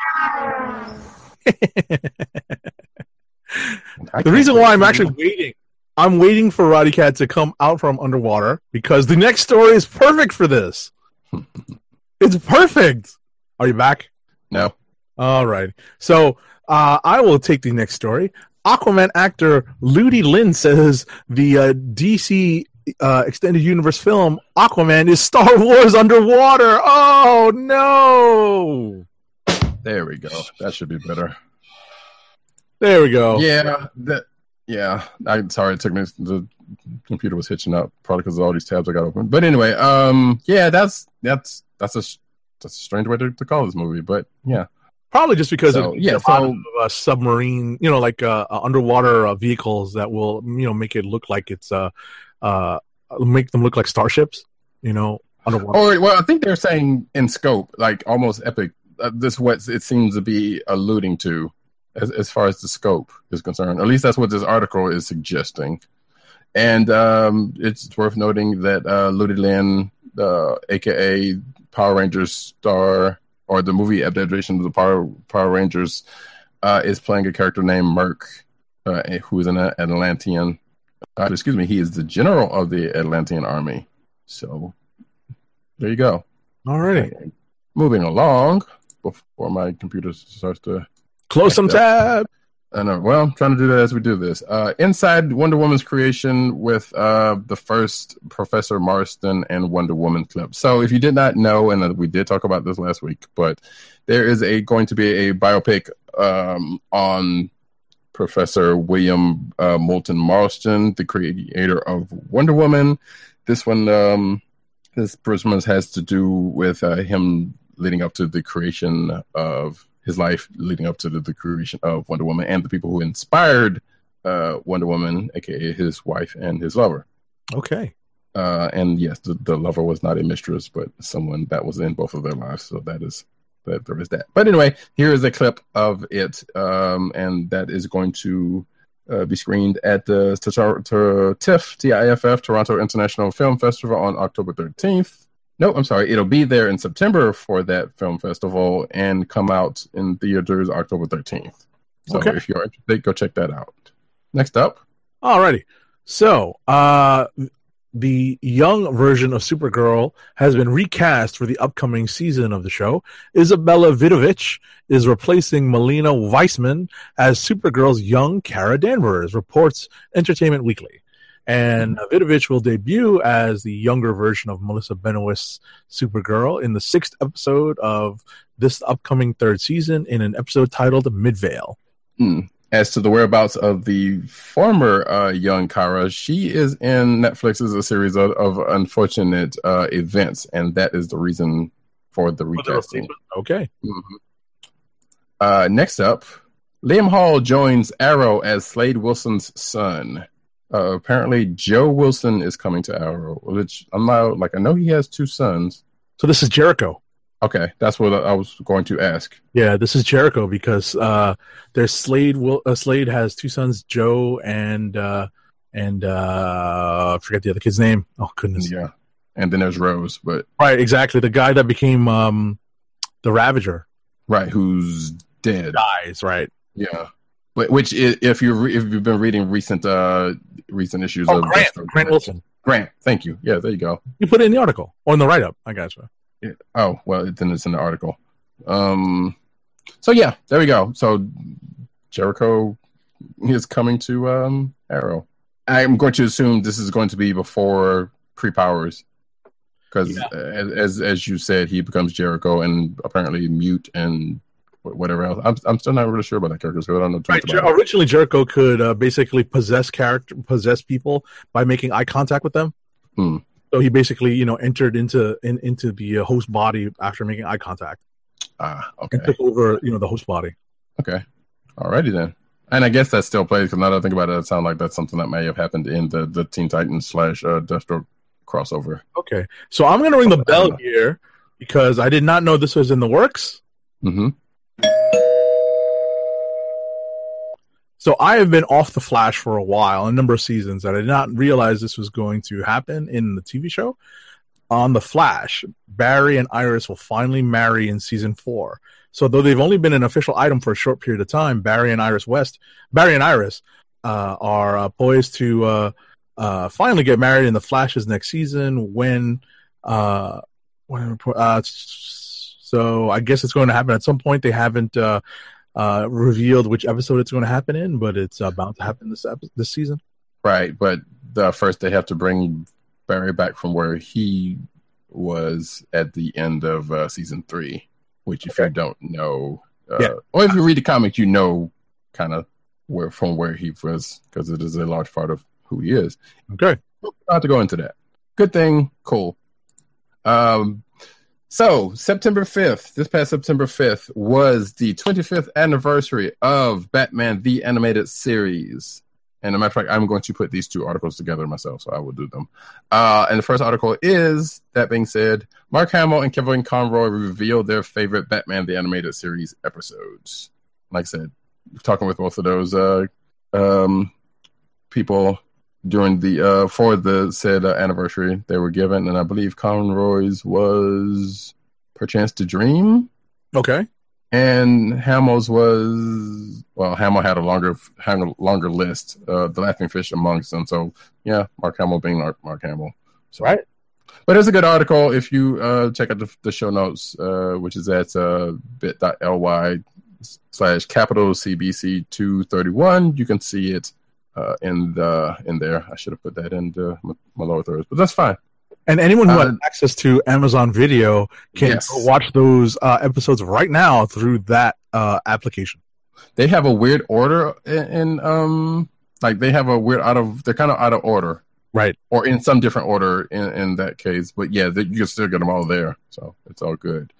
I The reason why I'm actually waiting, I'm waiting for Roddy Cat to come out from underwater because the next story is perfect for this. (laughs) it's perfect. Are you back? no. All right. So uh, I will take the next story. Aquaman actor Ludi Lin says the uh, DC uh, extended universe film Aquaman is Star Wars underwater. Oh no! There we go. That should be better. There we go. Yeah, that. Yeah, I'm sorry. It took me. The computer was hitching up, probably because of all these tabs I got open. But anyway, um, yeah, that's that's that's a that's a strange way to, to call this movie. But yeah, Probably just because So, of yeah, a so- of uh, submarine, you know, like uh, underwater uh, vehicles that will, you know, make it look like it's uh, uh, make them look like starships, you know, or well, I think they're saying in scope, like almost epic. Uh, this is what it seems to be alluding to, as as far as the scope is concerned. At least that's what this article is suggesting. And um, it's worth noting that uh, Ludi Lin, uh, aka Power Rangers star, or the movie adaptation of the Power Power Rangers, uh, is playing a character named Murk, uh, who is an Atlantean. Uh, excuse me, he is the general of the Atlantean army. So there you go. Alrighty, Moving along before my computer starts to close some tab. I know. Well, I'm trying to do that as we do this. Uh, inside Wonder Woman's creation with uh, the first Professor Marston and Wonder Woman clip. So, if you did not know, and uh, we did talk about this last week, but there is a going to be a biopic um, on Professor William uh, Moulton Marston, the creator of Wonder Woman. This one, um, this Christmas has to do with uh, him leading up to the creation of his life, leading up to the, the creation of Wonder Woman, and the people who inspired uh, Wonder Woman, aka his wife and his lover. Okay. Uh, and yes, the, the lover was not a mistress, but someone that was in both of their lives. So that is that there is that. But anyway, here is a clip of it, um, and that is going to uh, be screened at the TIFF TIFF Toronto International Film Festival on October thirteenth. No, I'm sorry. It'll be there in September for that film festival and come out in theaters October 13th. So Okay. if you're interested, go check that out. Next up, Alrighty. So, uh, the young version of Supergirl has been recast for the upcoming season of the show. Izabela Vidovic is replacing Melina Weissman as Supergirl's young Kara Danvers, reports Entertainment Weekly. And Vidovic will debut as the younger version of Melissa Benoist's Supergirl in the sixth episode of this upcoming third season in an episode titled Midvale. hmm, as to the whereabouts of the former uh, young Kara, she is in Netflix's a series of, of unfortunate uh, events, and that is the reason for the recasting. Okay. Mhm. Uh, next up, Liam Hall joins Arrow as Slade Wilson's son. Uh, apparently, Joe Wilson is coming to Arrow, which I'm not like. I know he has two sons. So this is Jericho. Okay, that's what I was going to ask. Yeah, this is Jericho because uh, there's Slade. Will uh, Slade has two sons, Joe and uh, and uh, I forget the other kid's name. Oh goodness! Yeah, and then there's Rose, but Right, exactly. The guy that became um, the Ravager right, who's dead? dies. Right. Yeah, but which if you re- if you've been reading recent uh recent issues Oh, of Grant. Grant Wilson. Grant, thank you. Yeah, there you go. You put it in the article or in the write up. I gotcha. Oh well, then it's in the article. Um, so yeah, there we go. So Jericho is coming to um Arrow. I'm going to assume this is going to be before pre powers, because Yeah. as, as as you said, he becomes Jericho and apparently mute and whatever else. I'm I'm still not really sure about that character, so I don't know Right. Jer- originally, Jericho could uh, basically possess character, possess people by making eye contact with them. Hmm. So he basically, you know, entered into in, into the uh, host body after making eye contact Ah, and okay, took over, you know, the host body. okay, alrighty then. And I guess that still plays because now that I think about it, it sounds like that's something that may have happened in the the Teen Titans slash uh, Deathstroke crossover. Okay, so I'm going to ring the bell here because I did not know this was in the works. hmm So I have been off the Flash for a while, a number of seasons, and I did not realize this was going to happen in the TV show. On the Flash, Barry and Iris will finally marry in season four. So though they've only been an official item for a short period of time, Barry and Iris West, Barry and Iris, uh, are uh, poised to uh, uh, finally get married in the Flash's next season. When, uh, when, uh, so I guess it's going to happen at some point. They haven't uh, uh, revealed which episode it's going to happen in, but it's about to happen this epi- this season. Right, but the first they have to bring Barry back from where he was at the end of uh, season three. Which, if you don't know, uh, Yeah. or if you read the comic, you know kind of where from where he was because it is a large part of who he is. Okay. Not to go into that. Good thing, cool. Um, so September fifth, this past September fifth was the 25th anniversary of Batman the Animated Series. And a matter of fact, I'm going to put these two articles together myself, so I will do them. Uh, and the first article is that being said, Mark Hamill and Kevin Conroy revealed their favorite Batman the Animated Series episodes. Like I said, talking with both of those uh, um, people during the uh, for the said uh, anniversary they were given, and I believe Conroy's was "Perchance to Dream," Okay. and Hamill's was well, Hamill had a longer had a longer list. Uh, the Laughing Fish amongst them, so yeah, Mark Hamill being Mark, Mark Hamill, so, Right. But it's a good article if you uh, check out the, the show notes, uh, which is at uh, bit.ly slash capital CBC two thirty one. You can see it uh, in the in there. I should have put that in the, my, lower thirds, but that's fine. And anyone who Uh, has access to Amazon Video can Yes. watch those uh, episodes right now through that uh, application. They have a weird order in, in um like they have a weird out of they're kind of out of order, Right. or in some different order in in that case. But yeah, they, you can still get them all there, so it's all good.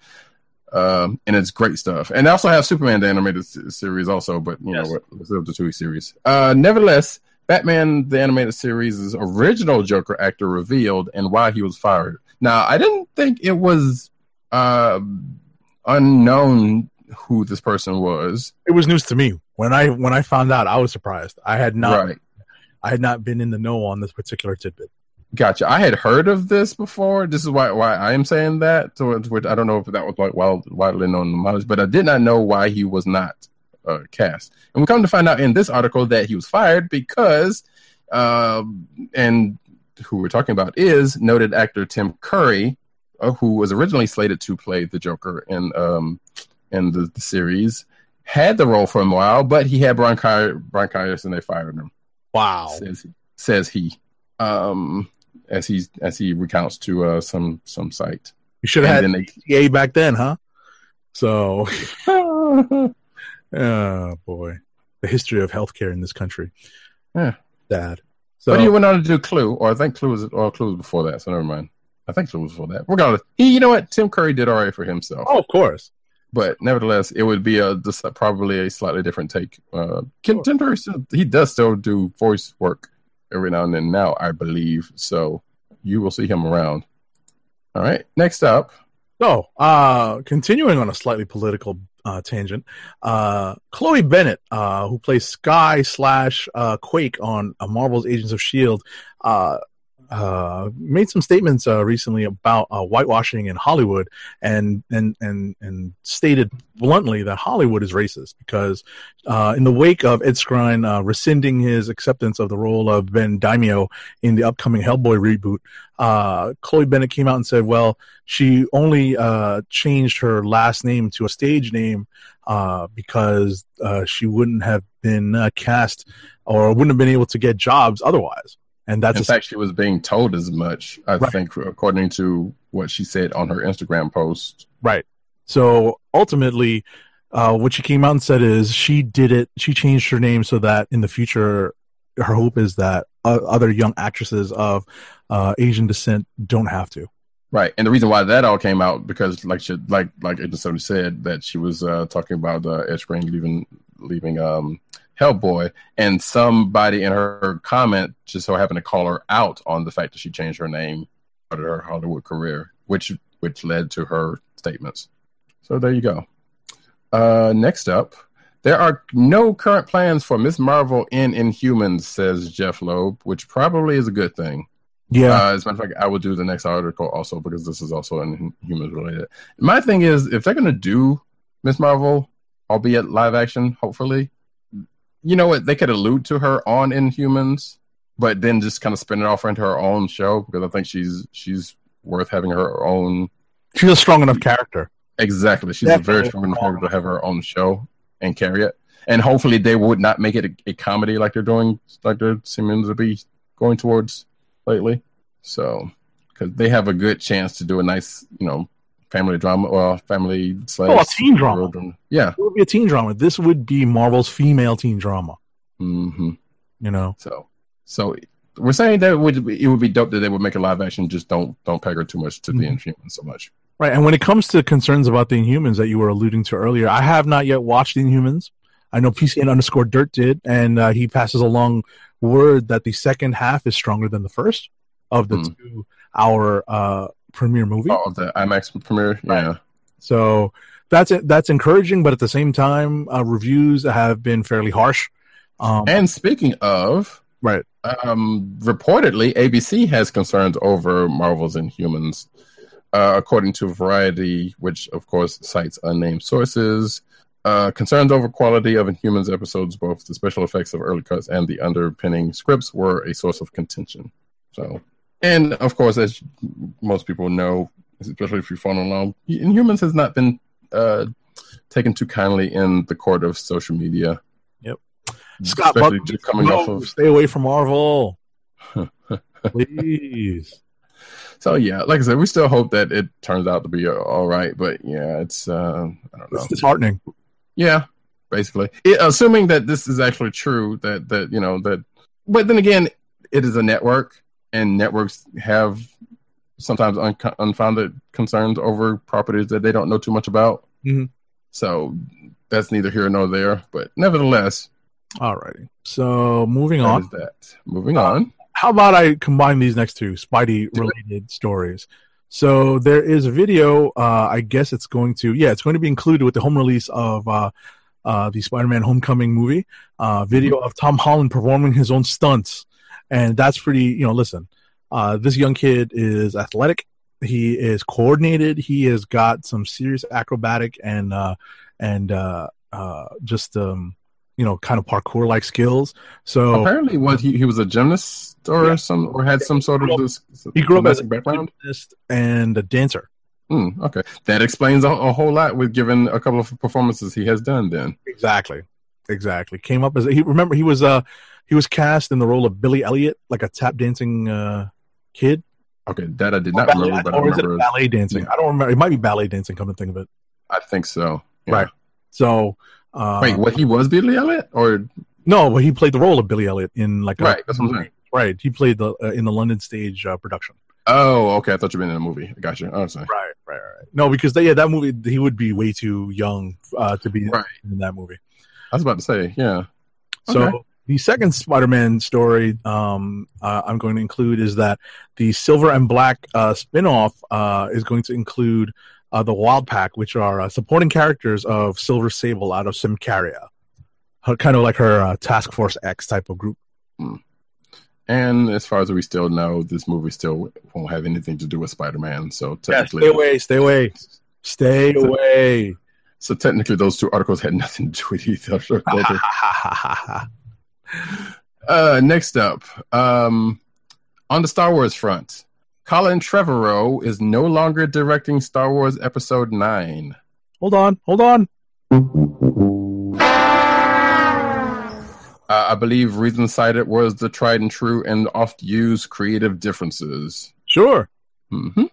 Um, and it's great stuff. And they also have Superman the animated s- series also, but you Yes. know what? The two series. Uh, nevertheless, Batman the animated series' original Joker actor revealed and why he was fired. Now, I didn't think it was uh, unknown who this person was. It was news to me when I when I found out. I was surprised. I had not right. I had not been in the know on this particular tidbit. Gotcha. I had heard of this before. This is why why I am saying that. So, which I don't know if that was like wild, widely known knowledge, but I did not know why he was not uh, cast. And we come to find out in this article that he was fired because, um, and who we're talking about is noted actor Tim Curry, uh, who was originally slated to play the Joker in um in the, the series, had the role for a while, but he had bronchi- bronchitis and they fired him Wow. says says he um as he as he recounts to uh some some site You should have and had then EA back then, huh? So, (laughs) oh boy, the history of healthcare in this country. Yeah. Sad. So but he went on to do clue or i think clue was or clue was before that so never mind i think clue was before that regardless he you know what tim curry did all right for himself oh, of course. but nevertheless it would be a this, probably a slightly different take uh tim curry still, he does still do voice work every now and then now i believe. So you will see him around. All right next up. So, uh, continuing on a slightly political uh, tangent, uh, Chloe Bennet, uh, who plays Skye slash uh, Quake on uh, Marvel's Agents of Shield, uh, uh, made some statements uh, recently about uh, whitewashing in Hollywood, and and and and stated bluntly that Hollywood is racist because uh, in the wake of Ed Skrein uh, rescinding his acceptance of the role of Ben Daimio in the upcoming Hellboy reboot, uh, Chloe Bennet came out and said, "Well." she only uh, changed her last name to a stage name because she wouldn't have been cast or wouldn't have been able to get jobs otherwise. And that's in fact, she was being told as much. I Right. think, according to what she said on her Instagram post. right. So ultimately, uh, what she came out and said is she did it. She changed her name so that in the future, her hope is that uh, other young actresses of uh, Asian descent don't have to. Right, and the reason why that all came out because, like, she, like, like Agent Sony said, that she was uh, talking about uh, Ed Skrein leaving, leaving um, Hellboy, and somebody in her comment just so happened to call her out on the fact that she changed her name started her Hollywood career, which which led to her statements. So there you go. Uh, next up, there are no current plans for Miss Marvel in Inhumans, says Jeph Loeb, which probably is a good thing. Yeah. Uh, as a matter of fact, I will do the next article also because this is also Inhumans related. My thing is, if they're going to do Miss Marvel, albeit live action, hopefully, you know what? They could allude to her on Inhumans, but then just kind of spin it off into her own show because I think she's she's worth having her own. She's a strong enough character. Exactly, she's Definitely a very strong enough character to have her own show and carry it. And hopefully, they would not make it a, a comedy like they're doing, like they're seeming to be going towards lately. So, because they have a good chance to do a nice, you know, family drama or family slash Oh, a teen drama. Yeah. It would be a teen drama. This would be Marvel's female teen drama. Mm-hmm. You know, So, so we're saying that it would be, it would be dope that they would make a live action. Just don't don't peg her too much to the Mhm. Inhumans so much. right? And when it comes to concerns about the Inhumans that you were alluding to earlier, I have not yet watched the Inhumans. I know PCN underscore Dirt did, and uh, he passes along word that the second half is stronger than the first of the Hmm. two hour uh, premiere movie. Oh, the IMAX premiere. Yeah. So that's it. that's encouraging, but at the same time, uh, reviews have been fairly harsh. Um, And speaking of, right, um, reportedly, ABC has concerns over Marvel's Inhumans, uh, according to Variety, which of course cites unnamed sources. Uh, concerns over quality of Inhumans episodes, both the special effects of early cuts and the underpinning scripts, were a source of contention. So, and of course, as most people know, especially if you follow along, Inhumans has not been uh, taken too kindly in the court of social media. Yep. Scott especially Buck, coming no, off of stay away from Marvel, (laughs) please. So yeah, like I said, we still hope that it turns out to be all right. But yeah, it's uh, I don't know. It's disheartening. Yeah, basically, it, assuming that this is actually true, that that you know that. But then again, it is a network, and networks have sometimes un- unfounded concerns over properties that they don't know too much about. Mhm. So that's neither here nor there. But nevertheless, Alrighty. So moving that on. is that. Moving on. How about I combine these next two Spidey related (laughs) stories? So there is a video. Uh, I guess it's going to yeah, it's going to be included with the home release of uh, uh, the Spider-Man Homecoming movie. Uh, video of Tom Holland performing his own stunts, and that's pretty. You know, listen, uh, this young kid is athletic. He is coordinated. He has got some serious acrobatic and uh, and uh, uh, just um, you know kind of parkour like skills. So Apparently, what he, he was a gymnast or Yeah. some or had some sort of this he grew up as a background. gymnast and a dancer. Hmm, okay, that explains a, a whole lot with given a couple of performances he has done. Then Exactly. Exactly. Came up as he remember he was uh he was cast in the role of Billy Elliot, like a tap dancing uh kid. okay, that I did not ballet, remember, but I or is it ballet dancing? yeah. I don't remember. It might be ballet dancing. Come to think of it. I think so. Yeah. Right. So uh, Wait, what he was Billy Elliot or no, but he played the role of Billy Elliot in like a, right? That's what I'm saying. right. He played the uh, in the London stage uh, production. Oh, okay. I thought you meant in a movie. I got you. Oh, sorry. Right, right, right. No, because they, yeah, that movie he would be way too young uh, to be Right. in that movie. I was about to say, yeah. So Okay. The second Spider-Man story um, uh, I'm going to include is that the Silver and Black uh, spinoff uh, is going to include uh, the Wild Pack, which are uh, supporting characters of Silver Sable out of Symkaria, her, kind of like her uh, Task Force X type of group. And as far as we still know, this movie still won't have anything to do with Spider-Man. So Yeah, stay away, stay away, stay So- away. so technically, those two articles had nothing to do with each other. (laughs) (laughs) Uh, next up, um, on the Star Wars front, Colin Trevorrow is no longer directing Star Wars Episode 9. hold on, hold on. Uh, I believe reason cited was the tried and true and oft used creative differences. Sure. hmm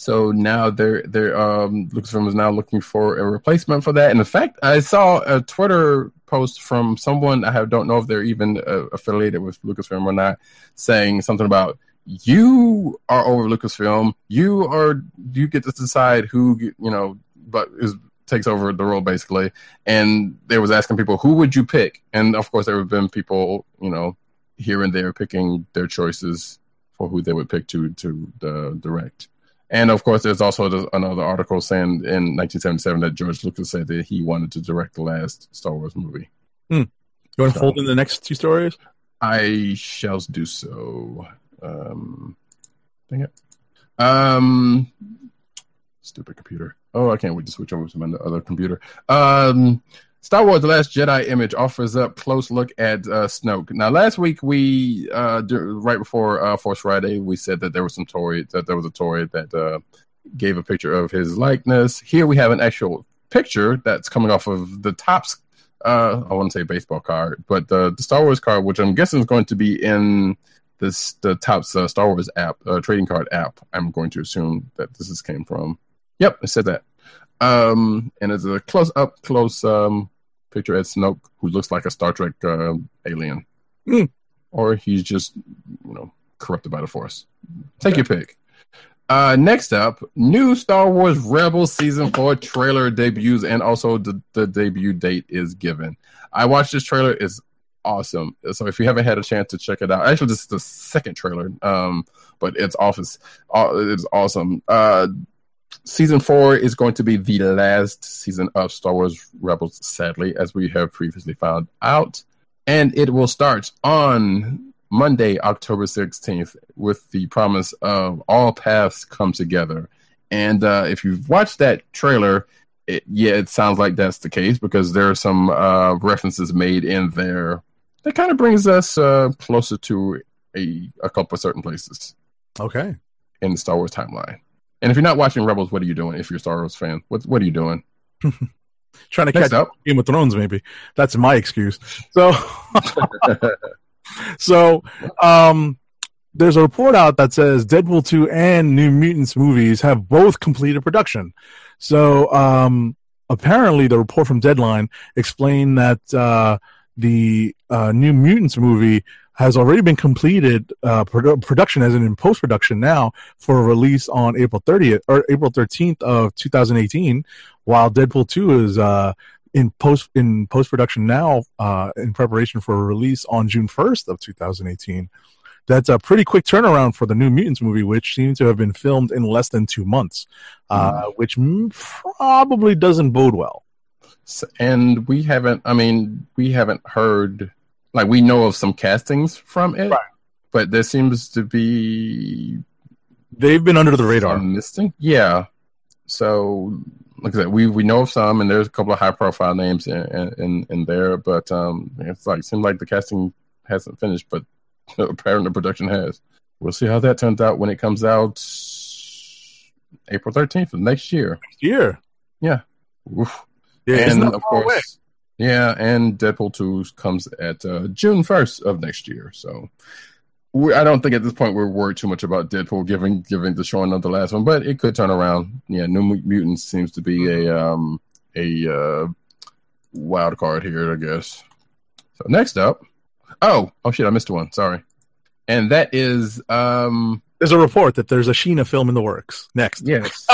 So now they're they're um, Lucasfilm is now looking for a replacement for that. And in fact, I saw a Twitter post from someone I don't know if they're even uh, affiliated with Lucasfilm or not, saying something about you are over Lucasfilm. You are you get to decide who you know, but is takes over the role basically. And they was asking people who would you pick, and of course there have been people you know here and there picking their choices for who they would pick to to uh, direct And of course, there's also another article saying in 1977 that George Lucas said that he wanted to direct the last Star Wars movie. You want to fold in the next two stories? I shall do so. Um, dang it. Um, stupid computer. Oh, I can't wait to switch over to my other computer. Um, Star Wars: The Last Jedi image offers up close look at uh, Snoke. Now, last week we, uh, right before uh, Force Friday, we said that there was some toy that there was a toy that uh, gave a picture of his likeness. Here we have an actual picture that's coming off of the Topps. Uh, I want to say baseball card, but the, the Star Wars card, which I'm guessing is going to be in this the Topps uh, Star Wars app, uh, trading card app. I'm going to assume that this is came from. Yep, it said that. Um, and it's a close up, close um, picture at Snoke, who looks like a Star Trek uh, alien, Hmm. or he's just you know corrupted by the Force. Take your pick. Uh, next up, new Star Wars Rebels season four trailer debuts, and also the, the debut date is given. I watched this trailer; it's awesome. So if you haven't had a chance to check it out, actually, this is the second trailer, um, but it's office, uh, it's awesome. Uh, season four is going to be the last season of Star Wars Rebels, sadly, as we have previously found out. And it will start on Monday, October 16th, with the promise of all paths come together. And uh, if you've watched that trailer, it, yeah, it sounds like that's the case because there are some uh, references made in there that kind of brings us uh, closer to a, a couple of certain places Okay. in the Star Wars timeline. And if you're not watching Rebels, what are you doing? If you're a Star Wars fan, what what are you doing? (laughs) Trying to Next catch up. Game of Thrones, maybe. That's my excuse. So, (laughs) so um, there's a report out that says Deadpool 2 and New Mutants movies have both completed production. So, um, apparently, the report from Deadline explained that uh, the uh, New Mutants movie has already been completed uh, produ- production as in post production now for release on April 30th or April 13th of 2018, while Deadpool 2 is uh, in post in post production now uh, in preparation for a release on June 1st of 2018. That's a pretty quick turnaround for the New Mutants movie, which seems to have been filmed in less than two months, uh, which m- probably doesn't bode well. And we haven't. I mean, we haven't heard. Like we know of some castings from it, Right. but there seems to be They've been under the radar. missing. Yeah. So, like I said, we we know of some, and there's a couple of high profile names in in, in there, but um, it's like seems like the casting hasn't finished, but (laughs) apparently the production has. We'll see how that turns out when it comes out April 13th of next year. Year. Oof. Yeah, and of course. away. Yeah, and Deadpool 2 comes at uh, June 1st of next year. So we, I don't think at this point we're worried too much about Deadpool given given the showing of the last one, but it could turn around. Yeah, New Mutants seems to be a um, a uh, wild card here, I guess. So next up, oh oh shit, I missed one. Sorry, and that is um There's a report that there's a Sheena film in the works. Next. yes,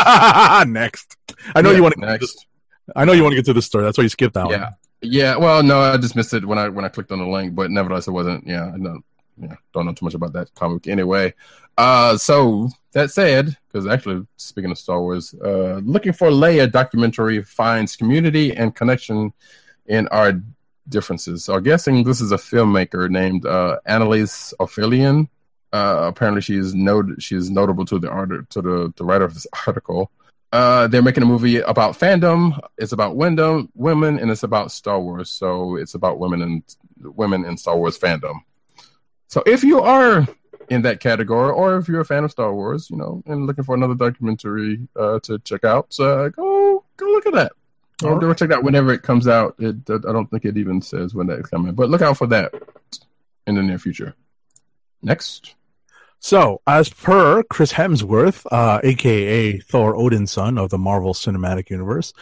next. I know Yeah, you want to. next. I know you want to get to this story. That's why you skipped that Yeah. one. Yeah, well, no, I just missed it when I when I clicked on the link, but nevertheless, it wasn't. Yeah, I don't, yeah, don't know too much about that comic anyway. Uh, so that said, because actually, speaking of Star Wars, uh, looking for Leia documentary finds community and connection in our differences. So I'm guessing this is a filmmaker named uh, Annalise Ophelian. Uh, apparently, she is not- she is notable to the art to the, the writer of this (laughs) article. Uh, they're making a movie about fandom. It's about Wyndham, women, and it's about Star Wars. So it's about women and women in Star Wars fandom. So if you are in that category, or if you're a fan of Star Wars, you know, and looking for another documentary uh, to check out, uh, go go look at that. Or go check it out whenever it comes out. It I don't think it even says when that's coming, but look out for that in the near future. Next. So, as per Chris Hemsworth, uh, aka Thor Odin's son of the Marvel Cinematic Universe,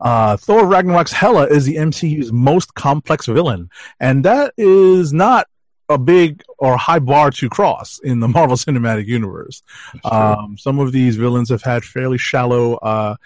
uh, Thor Ragnarok's Hela is the MCU's most complex villain, and that is not a big or high bar to cross in the (laughs) Marvel Cinematic Universe. Um, some of these villains have had fairly shallow uh,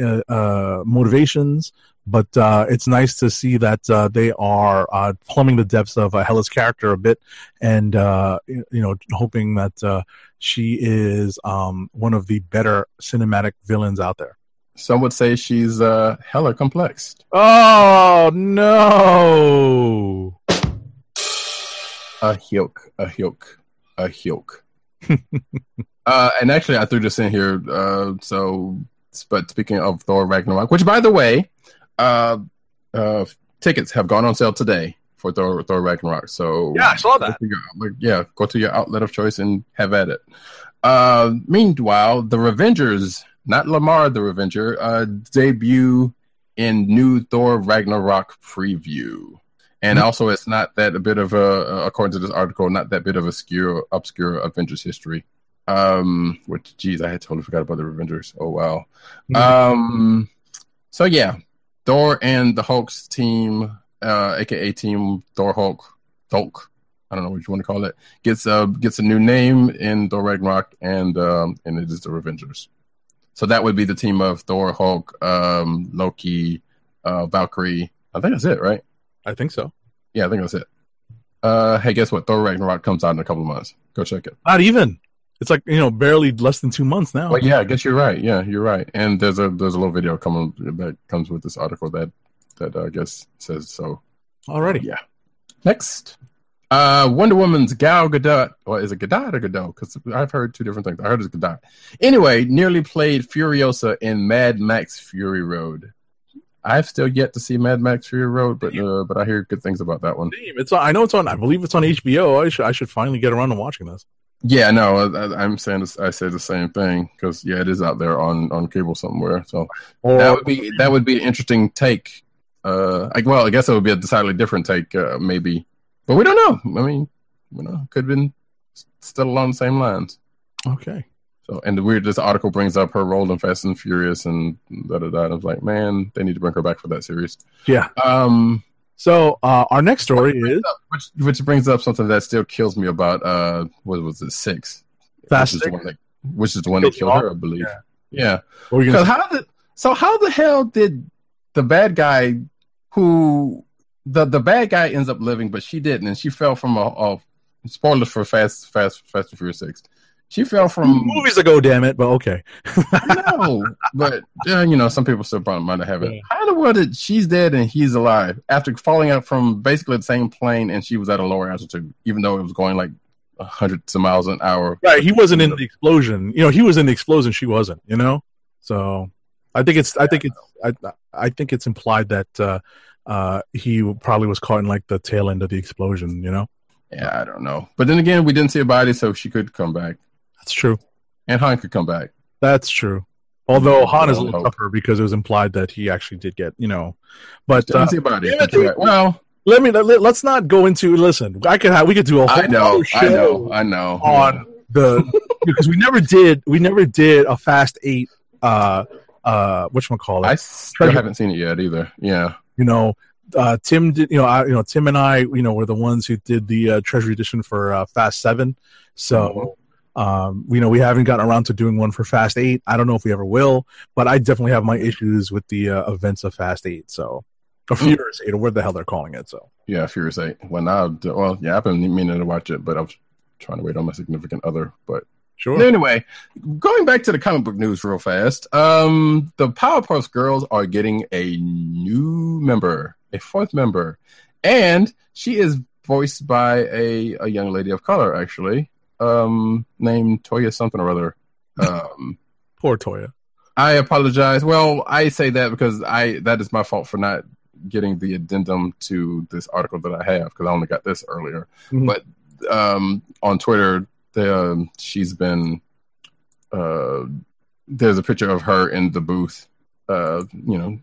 uh, uh, motivations, but uh, it's nice to see that uh, they are uh, plumbing the depths of uh, Hela's character a bit, and uh, you know, hoping that uh, she is um, one of the better cinematic villains out there. Some would say she's uh, hella complex. Oh no! A hilk, a hilk, a hilk. (laughs) uh, and actually, I threw this in here. Uh, so, but speaking of Thor Ragnarok, which by the way, uh, uh, tickets have gone on sale today for Thor, Thor Ragnarok. So Yeah, I saw that. go your yeah, go to your outlet of choice and have at it. Uh, meanwhile, the Revengers, not Lamar the Revenger, uh, debut in new Thor Ragnarok preview. And also, it's not that a bit of a, according to this article, not that bit of a obscure, obscure Avengers history. Um, which, geez, I had totally forgot about the Revengers. Oh wow. Um, so yeah, Thor and the Hulk's team, uh, aka Team Thor Hulk, Hulk, I don't know what you want to call it, gets a gets a new name in Thor Ragnarok, and um, and it is the Revengers. So that would be the team of Thor, Hulk, um, Loki, uh, Valkyrie. I think that's it, right? I think so. Yeah, I think that's it. Uh, hey, guess what? Thor Ragnarok comes out in a couple of months. Go check it. Not even. It's like you know, barely less than two months now. Well, yeah, I guess you're right. Yeah, you're right. And there's a there's a little video coming that comes with this article that that uh, I guess says so. Already. Yeah. Next, uh, Wonder Woman's Gal Gadot. Or is it Gadot or Gadot? Because I've heard two different things. I heard it's Gadot. Anyway, nearly played Furiosa in Mad Max Fury Road. I've still yet to see Mad Max Fury Road, but uh, but I hear good things about that one. It's on, I know it's on. I believe it's on HBO. I should I should finally get around to watching this. Yeah, no, I, I'm saying this, I say the same thing because yeah, it is out there on on cable somewhere. So that would be that would be an interesting take. Uh, I, well, I guess it would be a decidedly different take, uh, maybe, but we don't know. I mean, you know, could have been still along the same lines. okay. So, and the weird, this article brings up her role in Fast and Furious and da da da. I was like, man, they need to bring her back for that series. Yeah. Um, So uh, our next story is which which brings up something that still kills me about uh, what was it, six? Fast which is Six? the one that, which is the one that Killed her. I believe. Yeah. Yeah. what were you gonna Because how did so how the hell did the bad guy who the the bad guy ends up living, but she didn't, and she fell from a, a spoilers for Fast Fast Fast and Furious Six. She fell from movies ago, damn it. But okay. no, but uh, you know some people still probably might not have it. Yeah. How in the world did she's dead and he's alive after falling out from basically the same plane, and she was at a lower altitude, even though it was going like hundreds of miles an hour. Right. He wasn't in the explosion. You know, he was in the explosion. She wasn't. You know. So I think it's. I think it's. I. I think it's implied that uh, uh, he probably was caught in like the tail end of the explosion. You know. Yeah, I don't know. But then again, we didn't see a body, so she could come back, That's true. and Han could come back. That's true. Although Han is a little hope. tougher because it was implied that he actually did get, you know. But uh, see a body. damn it, Well, let me let, us not go into. Listen, I could have we could do a whole I know, show I know, I know. on the because we never did we never did a Fast Eight. Uh, uh, which one call it? I still haven't seen it yet either. Yeah. you know uh tim did you know I, you know tim and i you know were the ones who did the uh, treasury edition for uh, fast seven so um you know we haven't gotten around to doing one for fast eight i don't know if we ever will but i definitely have my issues with the uh, events of fast eight so or furious eight or what the hell they're calling it so Yeah, Furious Eight. When I well, yeah, I've been meaning to watch it, but I was trying to wait on my significant other. But sure anyway, going back to the comic book news real fast. Um, the Powerpuff Girls are getting a new member, a fourth member, and she is voiced by a a young lady of color, actually, um, named Toya something or other. Um. (laughs) poor toya I apologize. Well, I say that because I that is my fault for not getting the addendum to this article that I have because I only got this earlier. Mhm. But um, on Twitter, the, um, she's been uh, there's a picture of her in the booth, uh, you know,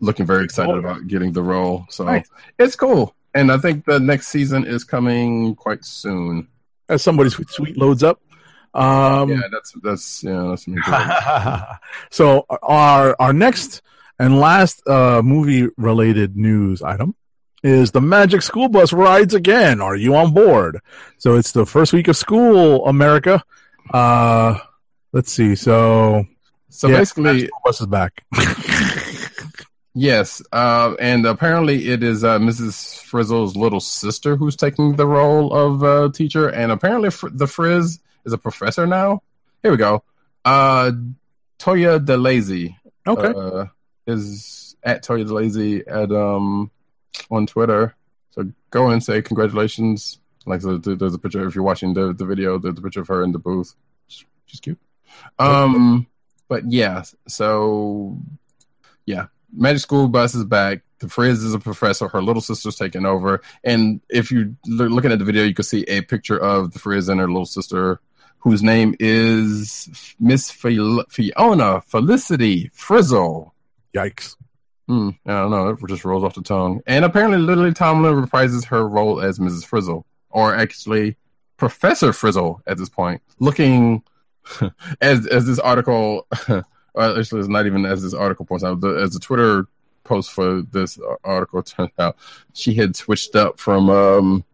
looking very excited about getting the role. So Nice. it's cool, and I think the next season is coming quite soon. As somebody sweet, loads up um yeah, that's that's yeah, that's me. (laughs) so our our next and last uh, movie related news item is the Magic School Bus rides again. Are you on board? So it's the first week of school, America. Uh, let's see. So So yeah, basically, Magic School Bus is back. (laughs) Yes, uh, and apparently it is uh, Mrs. Frizzle's little sister who's taking the role of uh, teacher, and apparently Fr- the Frizz is a professor now. Here we go. Uh, Toya DeLazy Okay. uh, is at Toya DeLazy at um on Twitter. So go and say congratulations. Like so there's a picture if you're watching the, the video, there's a picture of her in the booth. She's cute. Um, but yeah, so yeah, Magic School Bus is back. The Frizz is a professor. Her little sister's taking over. And if you're looking at the video, you can see a picture of the Frizz and her little sister, whose name is Miss Fiona Felicity Frizzle. Yikes. Hmm, I don't know. It just rolls off the tongue. And apparently, Lily Tomlin reprises her role as Mrs. Frizzle, or actually Professor Frizzle at this point, looking (laughs) as as this article. (laughs) Actually, it's not even as this article points out. As the Twitter post for this article turned out, she had switched up from um,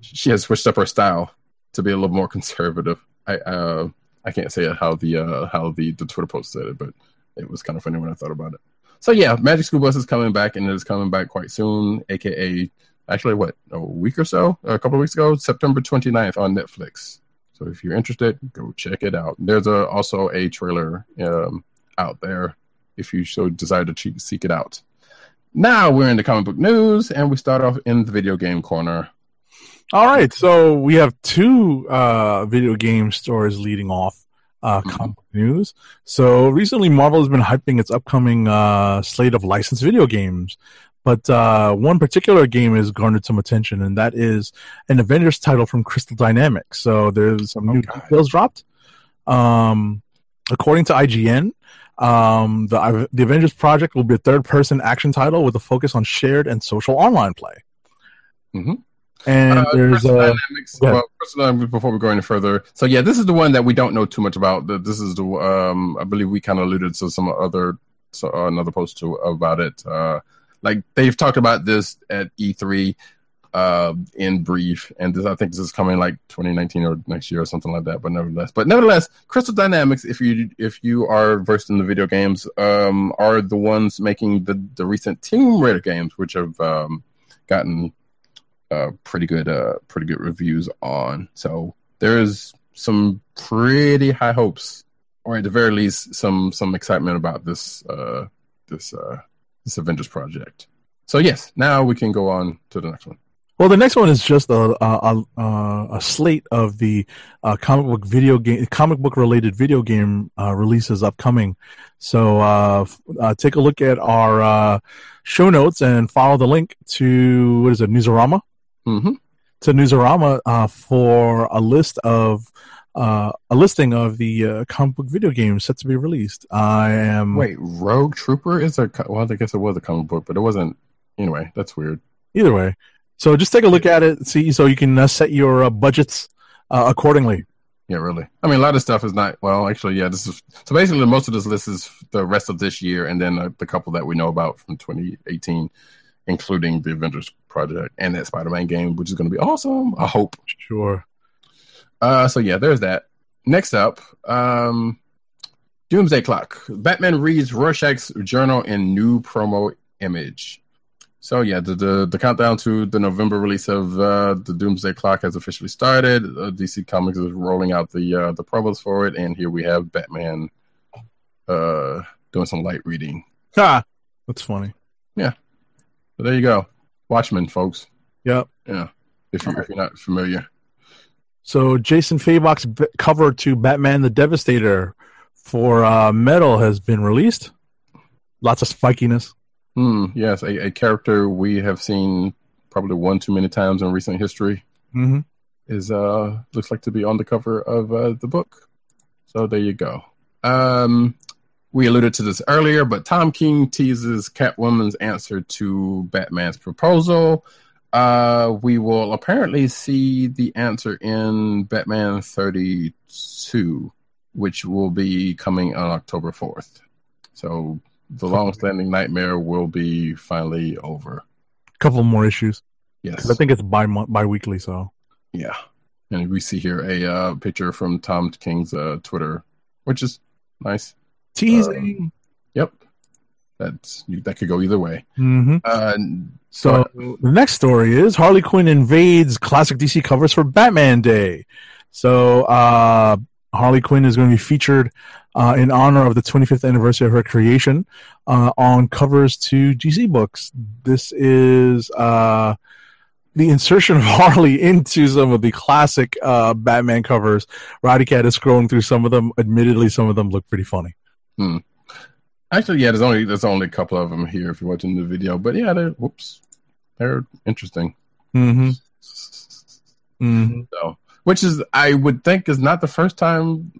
she had switched up her style to be a little more conservative. I uh, I can't say how the uh, how the the Twitter post said it, but it was kind of funny when I thought about it. So yeah, Magic School Bus is coming back, and it is coming back quite soon. AKA, actually, what a week or so, a couple of weeks ago, September 29th on Netflix. So if you're interested, go check it out. There's a, also a trailer um, out there if you so desire to seek it out. Now we're in the comic book news, and we start off in the video game corner. All right, so we have two uh, video game stories leading off uh, Mhm. comic book news. So recently, Marvel has been hyping its upcoming uh, slate of licensed video games, but uh, one particular game has garnered some attention, and that is an Avengers title from Crystal Dynamics. So there's some new Okay. details dropped. Um, according to IGN, um, the the Avengers project will be a third-person action title with a focus on shared and social online play. Mhm. And Uh, there's Crystal a Dynamics. go ahead. Well, before we go any further, so yeah, this is the one that we don't know too much about. This is the um, I believe we kind of alluded to some other so another post to about it. Uh, like they've talked about this at E3 uh, in brief, and this I think this is coming like 2019 or next year or something like that. But nevertheless, but nevertheless, Crystal Dynamics, if you if you are versed in the video games, um, are the ones making the the recent Tomb Raider games, which have um, gotten uh, pretty good uh, pretty good reviews on. So there's some pretty high hopes, or at the very least, some some excitement about this uh, this uh, this Avengers project. So yes, now we can go on to the next one. Well, the next one is just a a, a, a slate of the uh, comic book video game, comic book related video game uh, releases upcoming. So uh, uh, take a look at our uh, show notes and follow the link to what is it, Newsarama? hmm To Newsarama uh, for a list of uh, a listing of the uh, comic book video games set to be released. I am Wait, Rogue Trooper is a well, I guess it was a comic book, but it wasn't. Anyway, that's weird. either way. So just take a look at it, see, so you can uh, set your uh, budgets uh, accordingly. Yeah, really. I mean, a lot of stuff is not. Well, actually, yeah. This is so basically most of this list is the rest of this year, and then uh, the couple that we know about from 2018, including the Avengers project and that Spider-Man game, which is going to be awesome. I hope. Sure. Uh, so yeah, there's that. Next up, um, Doomsday Clock. Batman reads Rorschach's journal in new promo image. So yeah, the the, the countdown to the November release of uh, the Doomsday Clock has officially started. Uh, DC Comics is rolling out the uh, the promos for it, and here we have Batman uh, doing some light reading. Ha! That's funny. Yeah. So there you go, Watchmen, folks. Yep. Yeah, if you if you're not familiar. So Jason Fabok's cover to Batman the Devastator for uh, Metal has been released. Lots of spikiness. Hmm. Yes, a, a character we have seen probably one too many times in recent history. Mm-hmm. is uh looks like to be on the cover of uh, the book. So there you go. Um we alluded to this earlier, but Tom King teases Catwoman's answer to Batman's proposal. Uh we will apparently see the answer in Batman 32, which will be coming on October 4th. So the long-standing nightmare will be finally over. A couple more issues. Yes, I think it's bi bi-weekly, so. Yeah. And we see here a uh, picture from Tom King's uh, Twitter, which is nice. Teasing. Yep. That's that could go either way. hmm Uh, So the next story is Harley Quinn invades classic DC covers for Batman Day. So uh, Harley Quinn is going to be featured uh, in honor of the 25th anniversary of her creation uh, on covers to DC books. This is uh, the insertion of (laughs) Harley into some of the classic uh, Batman covers. Roddy Cat is scrolling through some of them. Admittedly, some of them look pretty funny. Actually, yeah, there's only there's only a couple of them here if you're watching the video. But yeah, they're whoops, they're interesting. Mm-hmm. (laughs) Mm-hmm. So, which is I would think is not the first time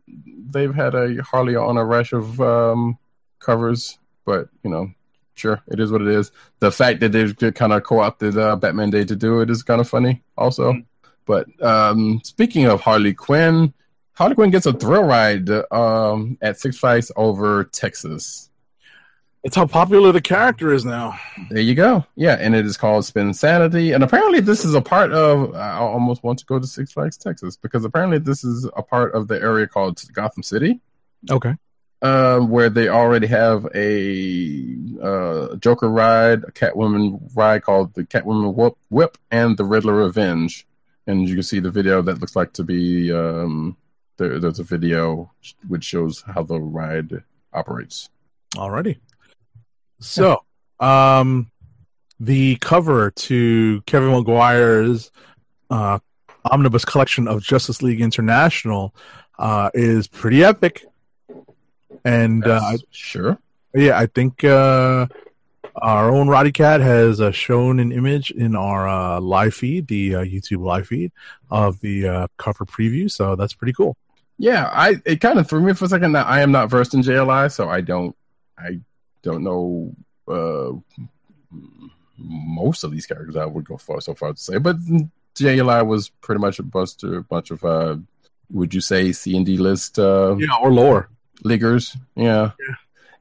they've had a Harley on a rush of um, covers, but you know, sure, it is what it is. The fact that they've kind of co-opted uh, Batman Day to do it is kind of funny, also. But um, speaking of Harley Quinn, Harley Quinn gets a thrill ride um, at Six Flags over Texas. It's how popular the character is now. There you go. Yeah, and it is called Spinsanity. And apparently, this is a part of. I almost want to go to Six Flags Texas because apparently, this is a part of the area called Gotham City, Okay. uh, where they already have a uh, Joker ride, a Catwoman ride called the Catwoman Whip, Whip and the Riddler Revenge. And you can see the video that looks like to be. Um, there, there's a video which shows how the ride operates. Alrighty. So, um, the cover to Kevin Maguire's uh, omnibus collection of Justice League International uh, is pretty epic, and uh, sure. yeah, I think uh, our own Roddy Cat has uh, shown an image in our uh, live feed, the uh, YouTube live feed of the uh, cover preview. So that's pretty cool. Yeah, I it kind of threw me for a second that I am not versed in JLI, so I don't I don't know uh most of these characters I would go far so far to say, but JLI was pretty much a of bunch of uh would you say C and D list uh Yeah, or lore. leaguers? Yeah.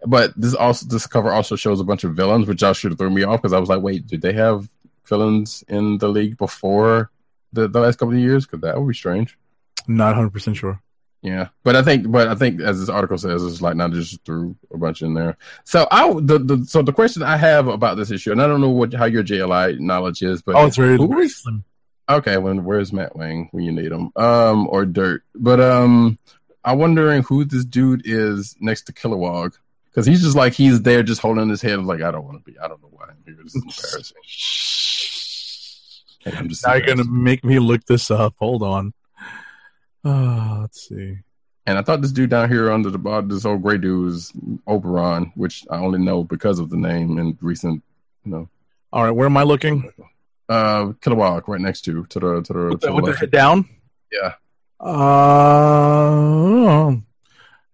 But this also this cover also shows a bunch of villains, which I should have threw me off because I was like, wait, did they have villains in the league before the, the last couple of years? Because that would be strange. Not 100 percent sure. Yeah, but I think, but I think, as this article says, it's like not just threw a bunch in there. So I, the, the so the question I have about this issue, and I don't know what how your JLI knowledge is, but Oh, it's very. who is okay? When where's Matt Wang when you need him? Um, or Dirt, but um, I'm wondering who this dude is next to Kilowog because he's just like he's there, just holding his head, like I don't want to be, I don't know why I'm here. This is embarrassing. Hey, I'm just Now you're gonna make me look this up. Hold on. Uh, (sighs) let's see. And I thought this dude down here under the bar, this old gray dude was Oberon, which I only know because of the name and recent, you know, All right, where am I looking? uh, Kilowog right next to to the to the, With to the, with the head down. yeah. Uh,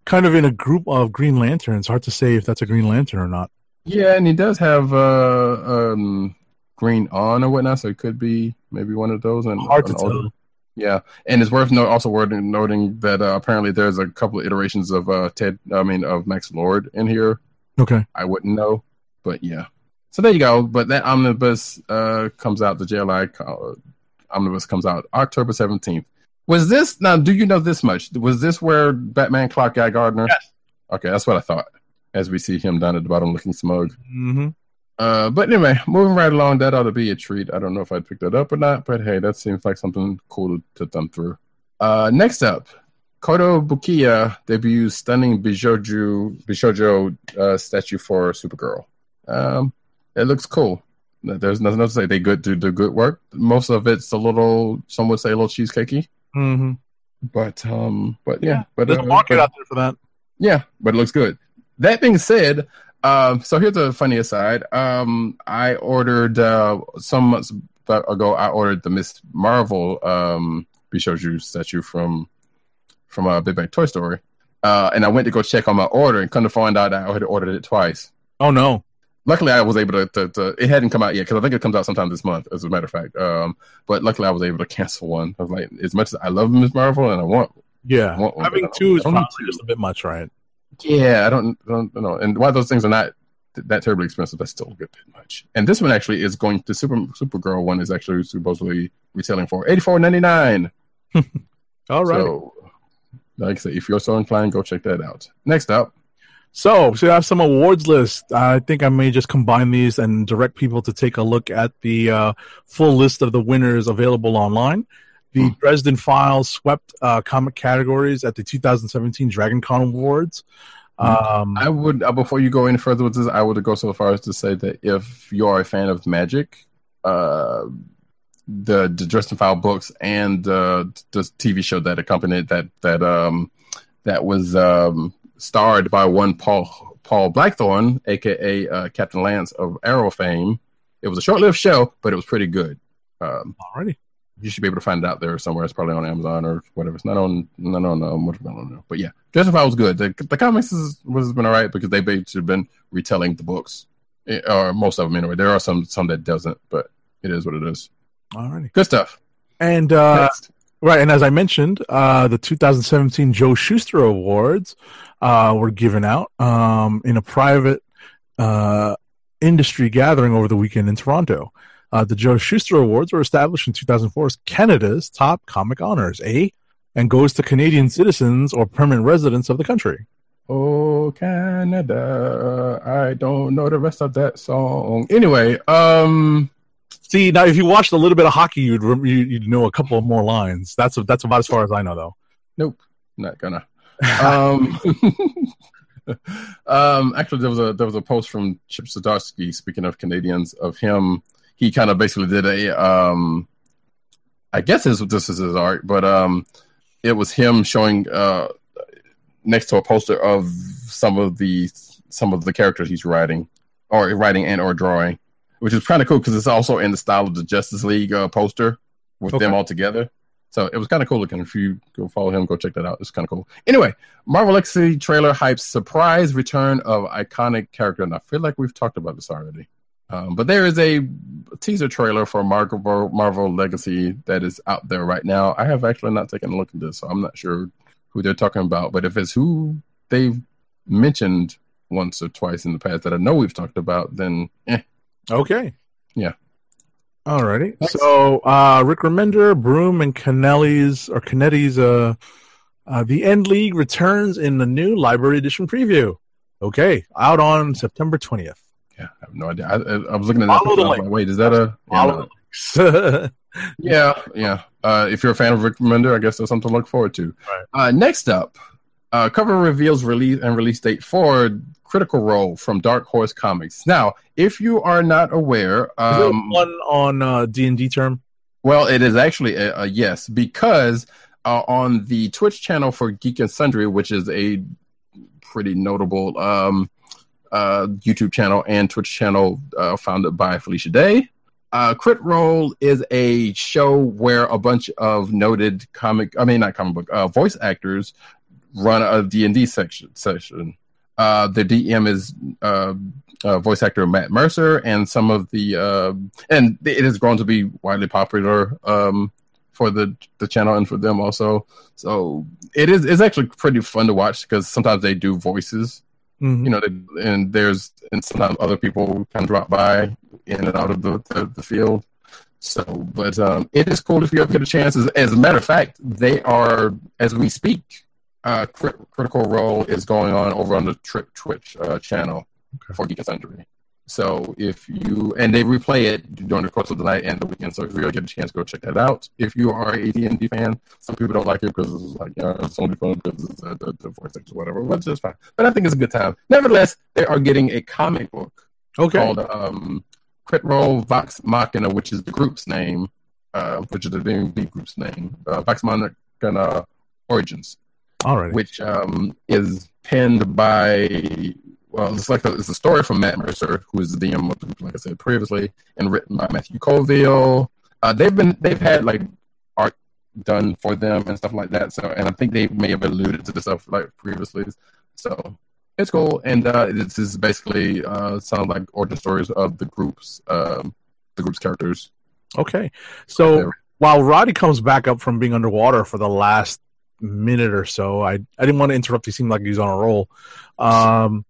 kind of in a group of Green Lanterns. Hard to say if that's a Green Lantern or not. Yeah, and he does have uh um green on or whatnot, so it could be maybe one of those. And Hard to tell. Yeah, and it's worth note, also worth noting that uh, apparently there's a couple of iterations of uh Ted, I mean of Max Lord in here. Okay. I wouldn't know, but yeah. So there you go. But that omnibus uh comes out. The JLI co- omnibus comes out October seventeenth. Was this now? Do you know this much? Was this where Batman Clock Guy Gardner? Yes. Okay, that's what I thought. As we see him down at the bottom looking smug. Mm-hmm. Uh, but anyway, moving right along, that ought to be a treat. I don't know if I'd pick that up or not, but hey, that seems like something cool to, to thumb through. Uh, next up, Kotobukiya debuts stunning Bishoju Bishojo uh, statue for Supergirl. Um, it looks cool. There's nothing else to say. They good do the good work. Most of it's a little, some would say, a little cheesecakey. Mm-hmm. But um, but yeah, but There's a uh, market but- out there for that. yeah, but it looks good. That being said, um, so here's the funny aside. Um, I ordered uh, some months ago. I ordered the Miss Marvel um, statue from from uh, Big Bad Toy Store, uh, and I went to go check on my order and come to find out that I had ordered it twice. Oh no. Luckily, I was able to. to, to it hadn't come out yet because I think it comes out sometime this month, as a matter of fact. Um, but luckily, I was able to cancel one. I was like, as much as I love Miss Marvel and I want Yeah. Want one, Having two is probably two. just a bit much, right? Yeah, I don't, don't know. And while those things are not that terribly expensive, that's still a good bit much. And this one actually is going. The Super Supergirl one is actually supposedly retailing for eighty four ninety nine. (laughs) All right. So, like I said, if you're so inclined, go check that out. Next up, So, so I have some awards list. I think I may just combine these and direct people to take a look at the uh, full list of the winners available online. The Dresden Files swept uh, comic categories at the 2017 Dragon Con Awards. Um, I would uh, before you go any further with this, I would go so far as to say that if you are a fan of Magic, uh, the the Dresden File books and uh, the TV show that accompanied that that um that was um starred by one Paul Paul Blackthorne, aka uh, Captain Lance of Arrow fame. It was a short lived show, but it was pretty good. Um, alrighty. You should be able to find it out there somewhere. It's probably on Amazon or whatever. It's not on not on I don't know. But yeah, File was good. The, the comics is, was been alright because they basically have been retelling the books, Eh, or most of them anyway. There are some some that doesn't, but it is what it is. Alrighty. Good stuff. And uh, Next. Right, and as I mentioned, uh, the 2017 Joe Shuster Awards uh, were given out um, in a private uh, industry gathering over the weekend in Toronto. Uh, the Joe Shuster Awards were established in 2004 as Canada's top comic honors, A, and goes to Canadian citizens or permanent residents of the country. Oh Canada, I don't know the rest of that song. Anyway, um, See, now if you watched a little bit of hockey, you'd you- you'd know a couple more lines. That's that's about as far as I know, though. nope, not gonna. Um, (laughs) um, actually, there was a there was a post from Chip Zdarsky. Speaking of Canadians, of him, he kind of basically did a um, I guess his, this is his art, but um, it was him showing uh next to a poster of some of the some of the characters he's writing or writing and or drawing, which is kind of cool because it's also in the style of the Justice League uh, poster with them all together. So it was kind of cool looking. If you go follow him, go check that out. It's kind of cool. Anyway, Marvel Legacy trailer hypes surprise return of iconic character, and I feel like we've talked about this already. Um, but there is a teaser trailer for Marvel Marvel Legacy that is out there right now. I have actually not taken a look at this, so I'm not sure who they're talking about. But if it's who they've mentioned once or twice in the past that I know we've talked about, then eh, Okay. Yeah. Alrighty. So uh Rick Remender, Broome, and Kennelly's or Canetti's uh, uh The End League returns in the new library edition preview. Okay. Out on September twentieth. Yeah, I have no idea. I, I, was looking at that. Follow the I was link. like, Wait, is that a? Yeah, no. the links. (laughs) yeah, yeah. Uh, if you're a fan of Rick Remender, I guess there's something to look forward to. Uh, next up, uh, cover reveals release and release date for Critical Role from Dark Horse Comics. Now, if you are not aware, Is um, one on uh D and D term? well, it is actually a, a yes because uh, on the Twitch channel for Geek and Sundry, which is a pretty notable um, uh, YouTube channel and Twitch channel uh, founded by Felicia Day. Uh, Crit Roll is a show where a bunch of noted comic, I mean, not comic book, uh, voice actors run a D&D section. session. Uh, the DM is uh, uh, voice actor Matt Mercer, and some of the uh, and it has grown to be widely popular um, for the the channel and for them also. So it is it's actually pretty fun to watch because sometimes they do voices Mhm. you know, they, and there's and sometimes other people kind of drop by in and out of the, the, the field. So, but um, it is cool if you ever get a chance. As, as a matter of fact, they are as we speak. Uh, Crit- Critical Role is going on over on the Twitch uh, channel for Geek and Sundry. So if you and they replay it during the course of the night and the weekend. So if you ever get a chance, go check that out. If you are a D&D fan, some people don't like it because it's like yeah, it's only fun because it's uh, the, the actors or whatever. But it's fine. But I think it's a good time. Nevertheless, they are getting a comic book Okay. called um, Crit Roll Vox Machina, which is the group's name, uh, which is the D&D group's name, uh, Vox Machina Origins Alrighty. which um, is penned by well, it's like a, it's a story from Matt Mercer, who is the DM of the group, like I said previously, and written by Matthew Colville. Uh, they've been they've had like art done for them and stuff like that. So, and I think they may have alluded to the stuff like previously. So it's cool, and uh, this is basically uh, sounds like origin stories of the group's um, the group's characters. Okay. So while Roddy comes back up from being underwater for the last minute or so, I, I didn't want to interrupt. He seemed like he's on a roll. Um,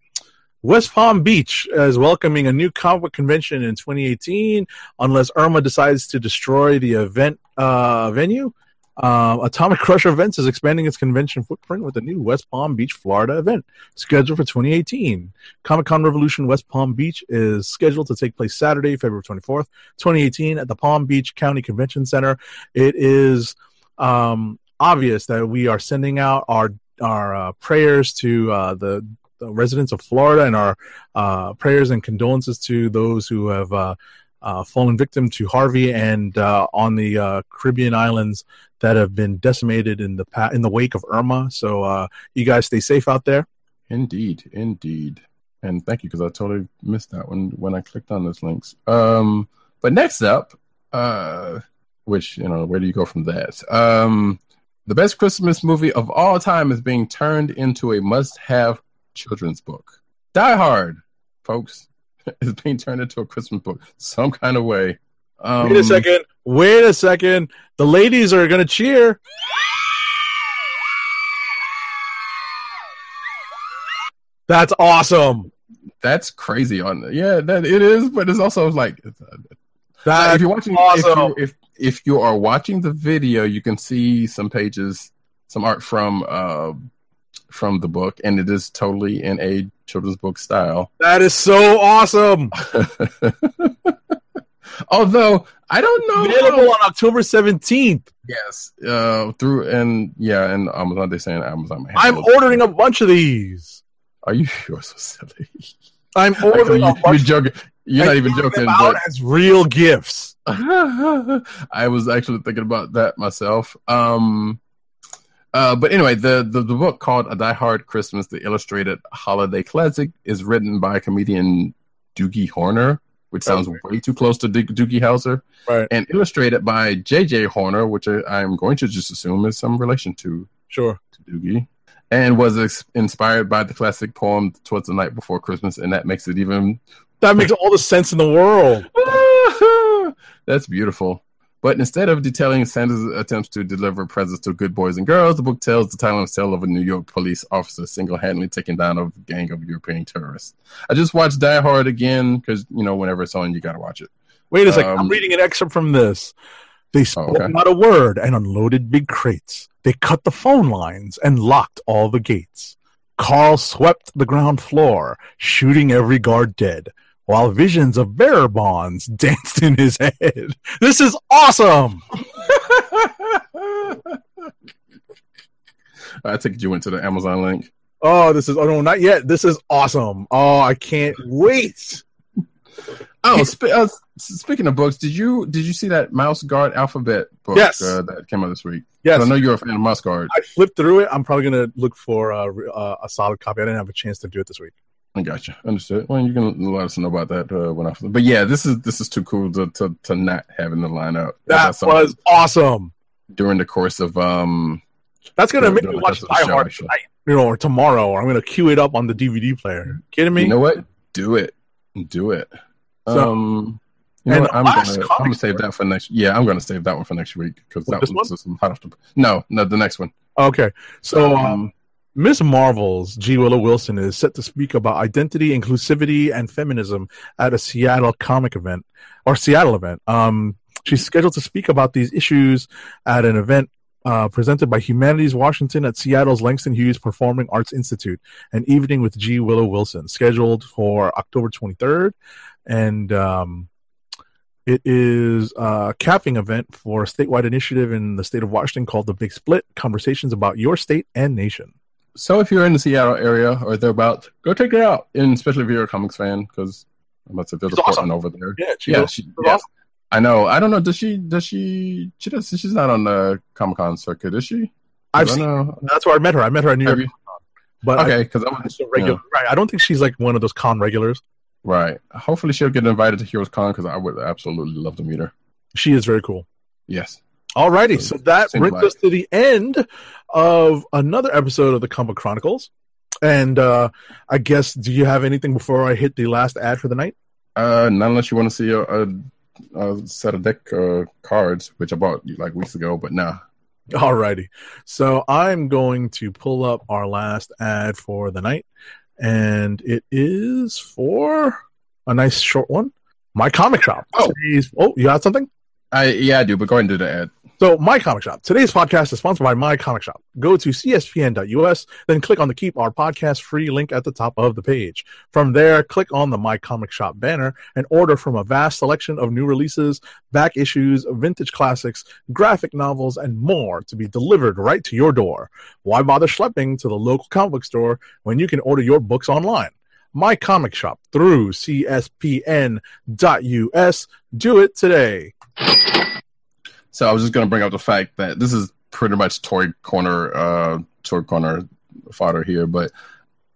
West Palm Beach is welcoming a new comic book convention in 2018, unless Irma decides to destroy the event uh, venue. Um, Atomic Crusher Events is expanding its convention footprint with a new West Palm Beach, Florida event scheduled for 2018. Comic Con Revolution West Palm Beach is scheduled to take place Saturday, February 24th, 2018, at the Palm Beach County Convention Center. It is um, obvious that we are sending out our our uh, prayers to uh, the, the residents of Florida and our uh, prayers and condolences to those who have uh, uh, fallen victim to Harvey and uh, on the uh, Caribbean islands that have been decimated in the pa- in the wake of Irma. So uh, you guys stay safe out there. Indeed, indeed. And thank you because I totally missed that one when I clicked on those links. Um, but next up, which you know, where do you go from that? Um, the best Christmas movie of all time is being turned into a must-have children's book. Die Hard, folks, (laughs) is being turned into a Christmas book some kind of way. Um, Wait a second. Wait a second. The ladies are going to cheer. That's awesome. That's crazy. On yeah, that it is, but it's also like That's if you're watching, awesome. if, you, if if you are watching the video, you can see some pages, some art from uh from the book, and it is totally in a children's book style. that is so awesome. (laughs) Although I don't know, Available on October 17th. yes, uh, through and yeah, and Amazon. They're saying Amazon. I'm ordering a bunch of these. Are you (laughs) sure? So silly. I'm ordering you, a you're bunch joking. You're not even joking. But as real gifts. (laughs) I was actually thinking about that myself. Um, uh, but anyway, the, the the book called A Die Hard Christmas: The Illustrated Holiday Classic is written by comedian Doogie Horner, which sounds way too close to D- Doogie Howser, Right. and illustrated by J.J. Horner, which I, I'm going to just assume is some relation to Sure. to Doogie, and was ex- inspired by the classic poem "'Twas the Night Before Christmas," and that makes it even That makes all the sense in the world. (laughs) That's beautiful. But instead of detailing Santa's attempts to deliver presents to good boys and girls, the book tells the tale of a New York police officer single-handedly taking down a gang of European terrorists. I just watched Die Hard again because you know whenever it's on, you got to watch it. Wait a second. I'm Um, reading an excerpt from this. They spoke okay. not a word and unloaded big crates. They cut the phone lines and locked all the gates. Carl swept the ground floor, shooting every guard dead, while visions of bearer bonds (laughs) danced in his head. This is awesome. (laughs) I think you went to the Amazon link. Oh, this is oh no, not yet. This is awesome. Oh, I can't wait. Oh, sp- uh, speaking of books, did you did you see that Mouse Guard Alphabet book Yes. uh, that came out this week? Yes, I know you're a fan of Mouse Guard. I flipped through it. I'm probably gonna look for uh, uh, a solid copy. I didn't have a chance to do it this week. I gotcha. Understood. Well, you can let us know about that uh, when I. But yeah, this is this is too cool to to, to not have in the lineup. That That's was awesome. during the course of um. That's gonna make me watch rest of the Die Hard tonight, you know, or tomorrow, or I'm gonna queue it up on the DVD player. Kidding me? You know what? Do it. Do it. So- um. You know what? I'm gonna I'm gonna save that for next. Yeah, I'm gonna save that one for next week because that was hot off the. No, no, the next one. Okay, so um, um, Miss Marvel's G. Willow Wilson is set to speak about identity, inclusivity, and feminism at a Seattle comic event or Seattle event. Um, she's scheduled to speak about these issues at an event uh, presented by Humanities Washington at Seattle's Langston Hughes Performing Arts Institute, an evening with G. Willow Wilson, scheduled for October 23rd. And um, it is a capping event for a statewide initiative in the state of Washington called The Big Split Conversations about Your State and Nation. So if you're in the Seattle area or thereabouts, go check it out. And especially if you're a comics fan, because I'm about to visit She's awesome. Over there. Yeah, she yeah, she, yeah. awesome. I know. I don't know. Does she? Does she? She does. She's not on the Comic Con circuit, is she? I've seen. know. That's where I met her. I met her at New York. you? But Okay, because I'm just a regular, right? I don't think she's like one of those con regulars. right. Hopefully, she'll get invited to Heroes Con because I would absolutely love to meet her. She is very cool. Yes. Alrighty, so that brings us to the end of another episode of the Comic Chronicles. And uh I guess, do you have anything before I hit the last ad for the night? Uh, not unless you want to see a, a, a set of deck uh, cards, which I bought like weeks ago, but nah. Alrighty, so I'm going to pull up our last ad for the night, and it is for a nice short one. My comic shop. Oh. Today's- oh, you got something? I yeah, I do, but go ahead and do the ad. So, My Comic Shop. Today's podcast is sponsored by My Comic Shop. Go to cspn.us, then click on the Keep Our Podcast free link at the top of the page. From there, click on the My Comic Shop banner and order from a vast selection of new releases, back issues, vintage classics, graphic novels, and more to be delivered right to your door. Why bother schlepping to the local comic book store when you can order your books online? My Comic Shop through cspn.us. Do it today. So I was just going to bring up the fact that this is pretty much toy corner, uh, toy corner fodder here, but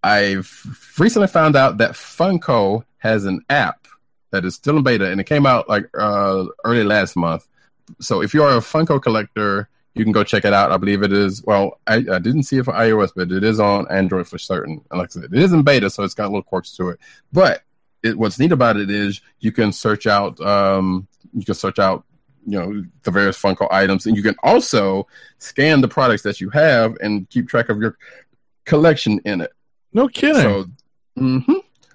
I've recently found out that Funko has an app that is still in beta, and it came out like uh, early last month. So if you're a Funko collector, you can go check it out. I believe it is. Well, I, I didn't see it for iOS, but it is on Android for certain. And like I said, it is in beta, so it's got a little quirks to it. But it, what's neat about it is you can search out. Um, you can search out you know the various Funko items, and you can also scan the products that you have and keep track of your collection in it. No kidding. So, hmm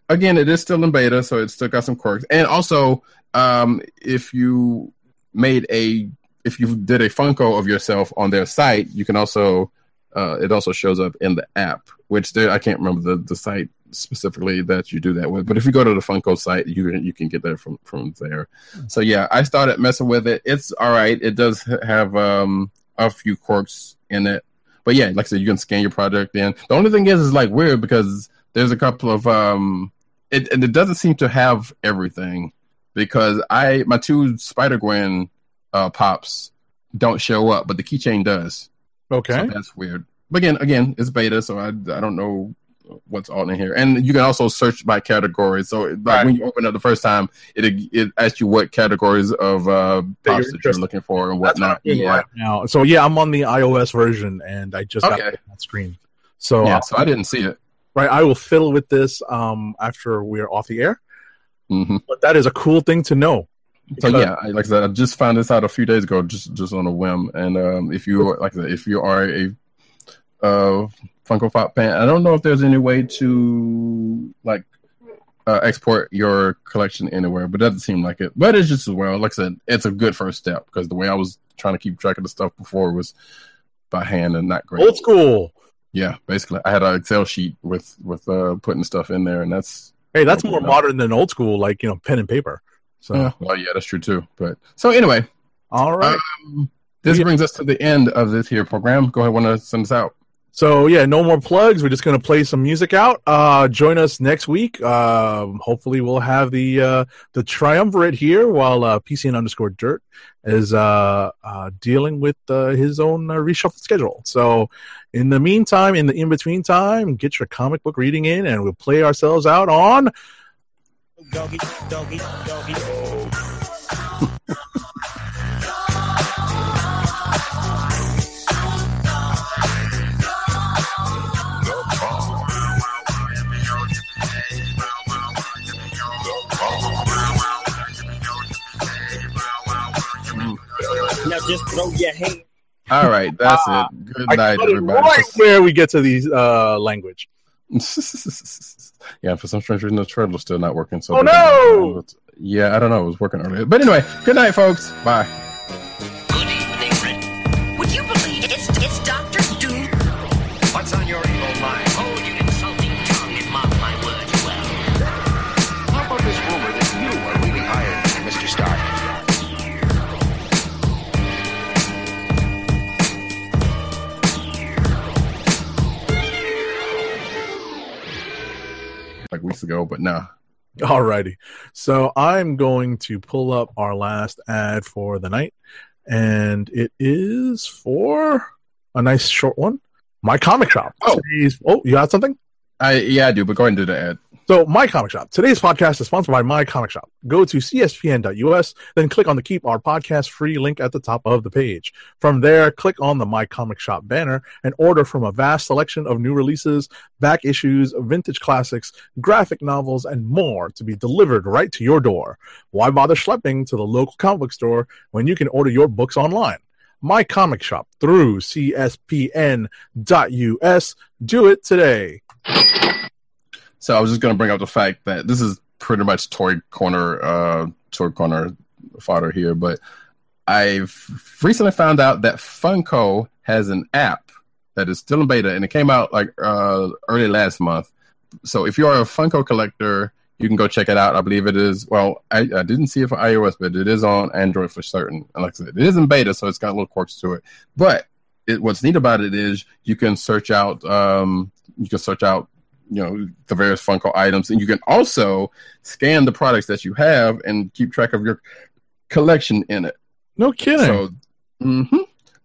again, it is still in beta, so it's still got some quirks. And also, um, if you made a if you did a Funko of yourself on their site, you can also uh, it also shows up in the app, which there I can't remember the, the site specifically that you do that with. But if you go to the Funko site, you can you can get that from from there. So yeah, I started messing with it. It's all right. It does have um, a few quirks in it, but yeah, like I said, you can scan your product in. The only thing is, is like weird because there's a couple of um, it and it doesn't seem to have everything because I my two Spider Gwen uh, pops don't show up, but the keychain does. okay. So that's weird. But again, again, it's beta, so I, I don't know what's all in here. And you can also search by category. So like Right. when you open it the first time, it it asks you what categories of uh, pops you're that you're looking for and That's what whatnot. Yeah, right now. So yeah, I'm on the iOS version, and I just got Okay. that screen. So yeah. uh, So I didn't see it. right, I will fiddle with this um, after we're off the air. hmm But that is a cool thing to know. So Because- yeah, I, like I said, I just found this out a few days ago, just just on a whim. And um, if you like, I said, if you are a uh, Funko Pop fan, I don't know if there's any way to like uh, export your collection anywhere, but it doesn't seem like it. But it's just as well. Like I said, it's a good first step because the way I was trying to keep track of the stuff before was by hand and not great. Old school. Yeah, basically, I had an Excel sheet with with uh, putting stuff in there, and that's Hey, that's more modern than old school, like you know, pen and paper. So uh, well, yeah, that's true too. But so anyway, all right. Um, this Yeah. brings us to the end of this here program. Go ahead, want to send us out. So yeah, no more plugs. We're just gonna play some music out. Uh, join us next week. Um, hopefully, we'll have the uh, the triumvirate here while uh, PCN underscore Dirt is uh, uh, dealing with uh, his own uh, reshuffled schedule. So, in the meantime, in the in between time, get your comic book reading in, and we'll play ourselves out on. Doggy, doggy, doggy. Now just throw your hand. All right, that's it. Good night, cut everybody. right where we get to these uh, language. (laughs) yeah, for some strange reason, the trailer's still not working. So Oh, no! Yeah, I don't know. It was working earlier, but anyway, good night, folks. Bye. Like weeks ago, but now Alrighty. So I'm going to pull up our last ad for the night, and it is for a nice short one. My comic shop. Oh. Today's- oh, you got something? I yeah, I do. But go ahead and do the ad. So, My Comic Shop. Today's podcast is sponsored by My Comic Shop. Go to cspn.us, then click on the Keep Our Podcast free link at the top of the page. From there, click on the My Comic Shop banner and order from a vast selection of new releases, back issues, vintage classics, graphic novels, and more to be delivered right to your door. Why bother schlepping to the local comic book store when you can order your books online? My Comic Shop through cspn.us. Do it today. So I was just going to bring up the fact that this is pretty much toy corner, uh, toy corner fodder here, but I've recently found out that Funko has an app that is still in beta, and it came out like uh, early last month. So if you are a Funko collector, you can go check it out. I believe it is. Well, I, I didn't see it for iOS, but it is on Android for certain. And like I said, it is in beta, so it's got little quirks to it. But it, what's neat about it is you can search out. Um, you can search out you know the various Funko items, and you can also scan the products that you have and keep track of your collection in it. No kidding. So, hmm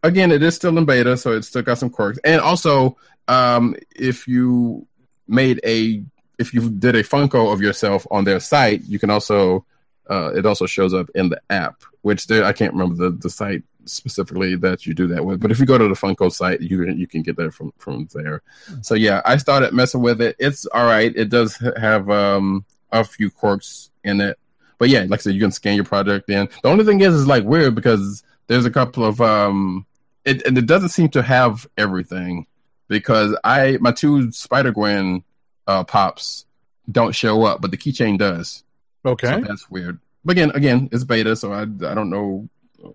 again, it is still in beta, so it's still got some quirks. And also, um, if you made a, if you did a Funko of yourself on their site, you can also, uh, it also shows up in the app, which there, I can't remember the, the site specifically that you do that with. But if you go to the Funko site, you you can get that from from there. So yeah, I started messing with it. It's all right. It does have um a few quirks in it. But yeah, like I said, you can scan your product in. The only thing is, is like weird because there's a couple of um, it and it doesn't seem to have everything because I my two Spider Gwen uh, pops don't show up, but the keychain does. Okay. So that's weird. But again, again, it's beta, so I I don't know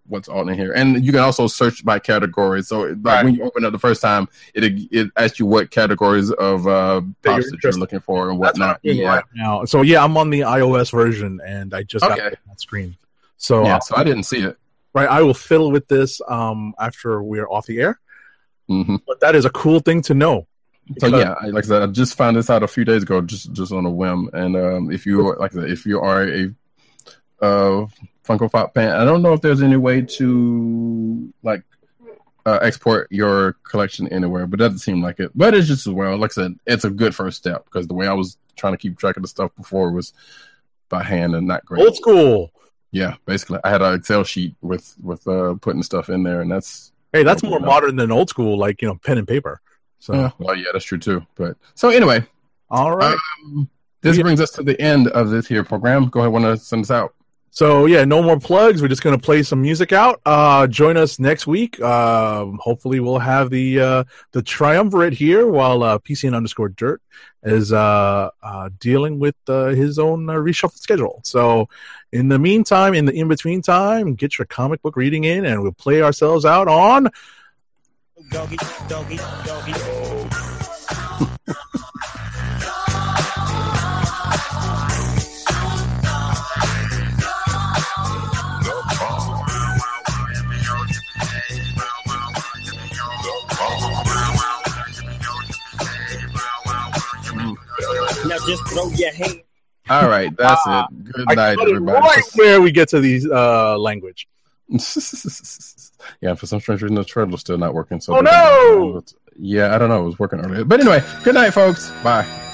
what's all in here. And you can also search by category. So like Right. when you open it the first time, it it asks you what categories of uh That you're that you're looking for and That's what whatnot. Yeah. right now. So yeah, I'm on the iOS version, and I just got Okay. that screen. So yeah, uh, so I didn't see it. right, I will fiddle with this um after we're off the air. hmm But that is a cool thing to know. So yeah, I, like I said, I just found this out a few days ago, just just on a whim. And um, if you like, I said, if you are a uh, Funko Pop fan, I don't know if there's any way to like uh, export your collection anywhere, but it doesn't seem like it. But it's just as well. Like I said, it's a good first step because the way I was trying to keep track of the stuff before was by hand and not great. Old school. Yeah, basically, I had an Excel sheet with with uh, putting stuff in there, and that's Hey, that's more modern than old school, like you know, pen and paper. So yeah, well, yeah, that's true too. But so anyway, all right. Um, this Yeah. brings us to the end of this here program. Go ahead, want to send us out. So yeah, no more plugs. We're just gonna play some music out. Uh, join us next week. Um, hopefully, we'll have the uh, the triumvirate here while uh, PCN underscore Dirt is uh, uh, dealing with uh, his own uh, reshuffled schedule. So, in the meantime, in the in between time, get your comic book reading in, and we'll play ourselves out on. Doggy, doggy, doggy. Now just throw your hand. All right, that's it. Good night, cut everybody. right where we get to these uh, language. (laughs) yeah, for some strange reason, the trailer's still not working. So Oh, no! Yeah, I don't know. It was working earlier, but anyway, good night, folks. Bye.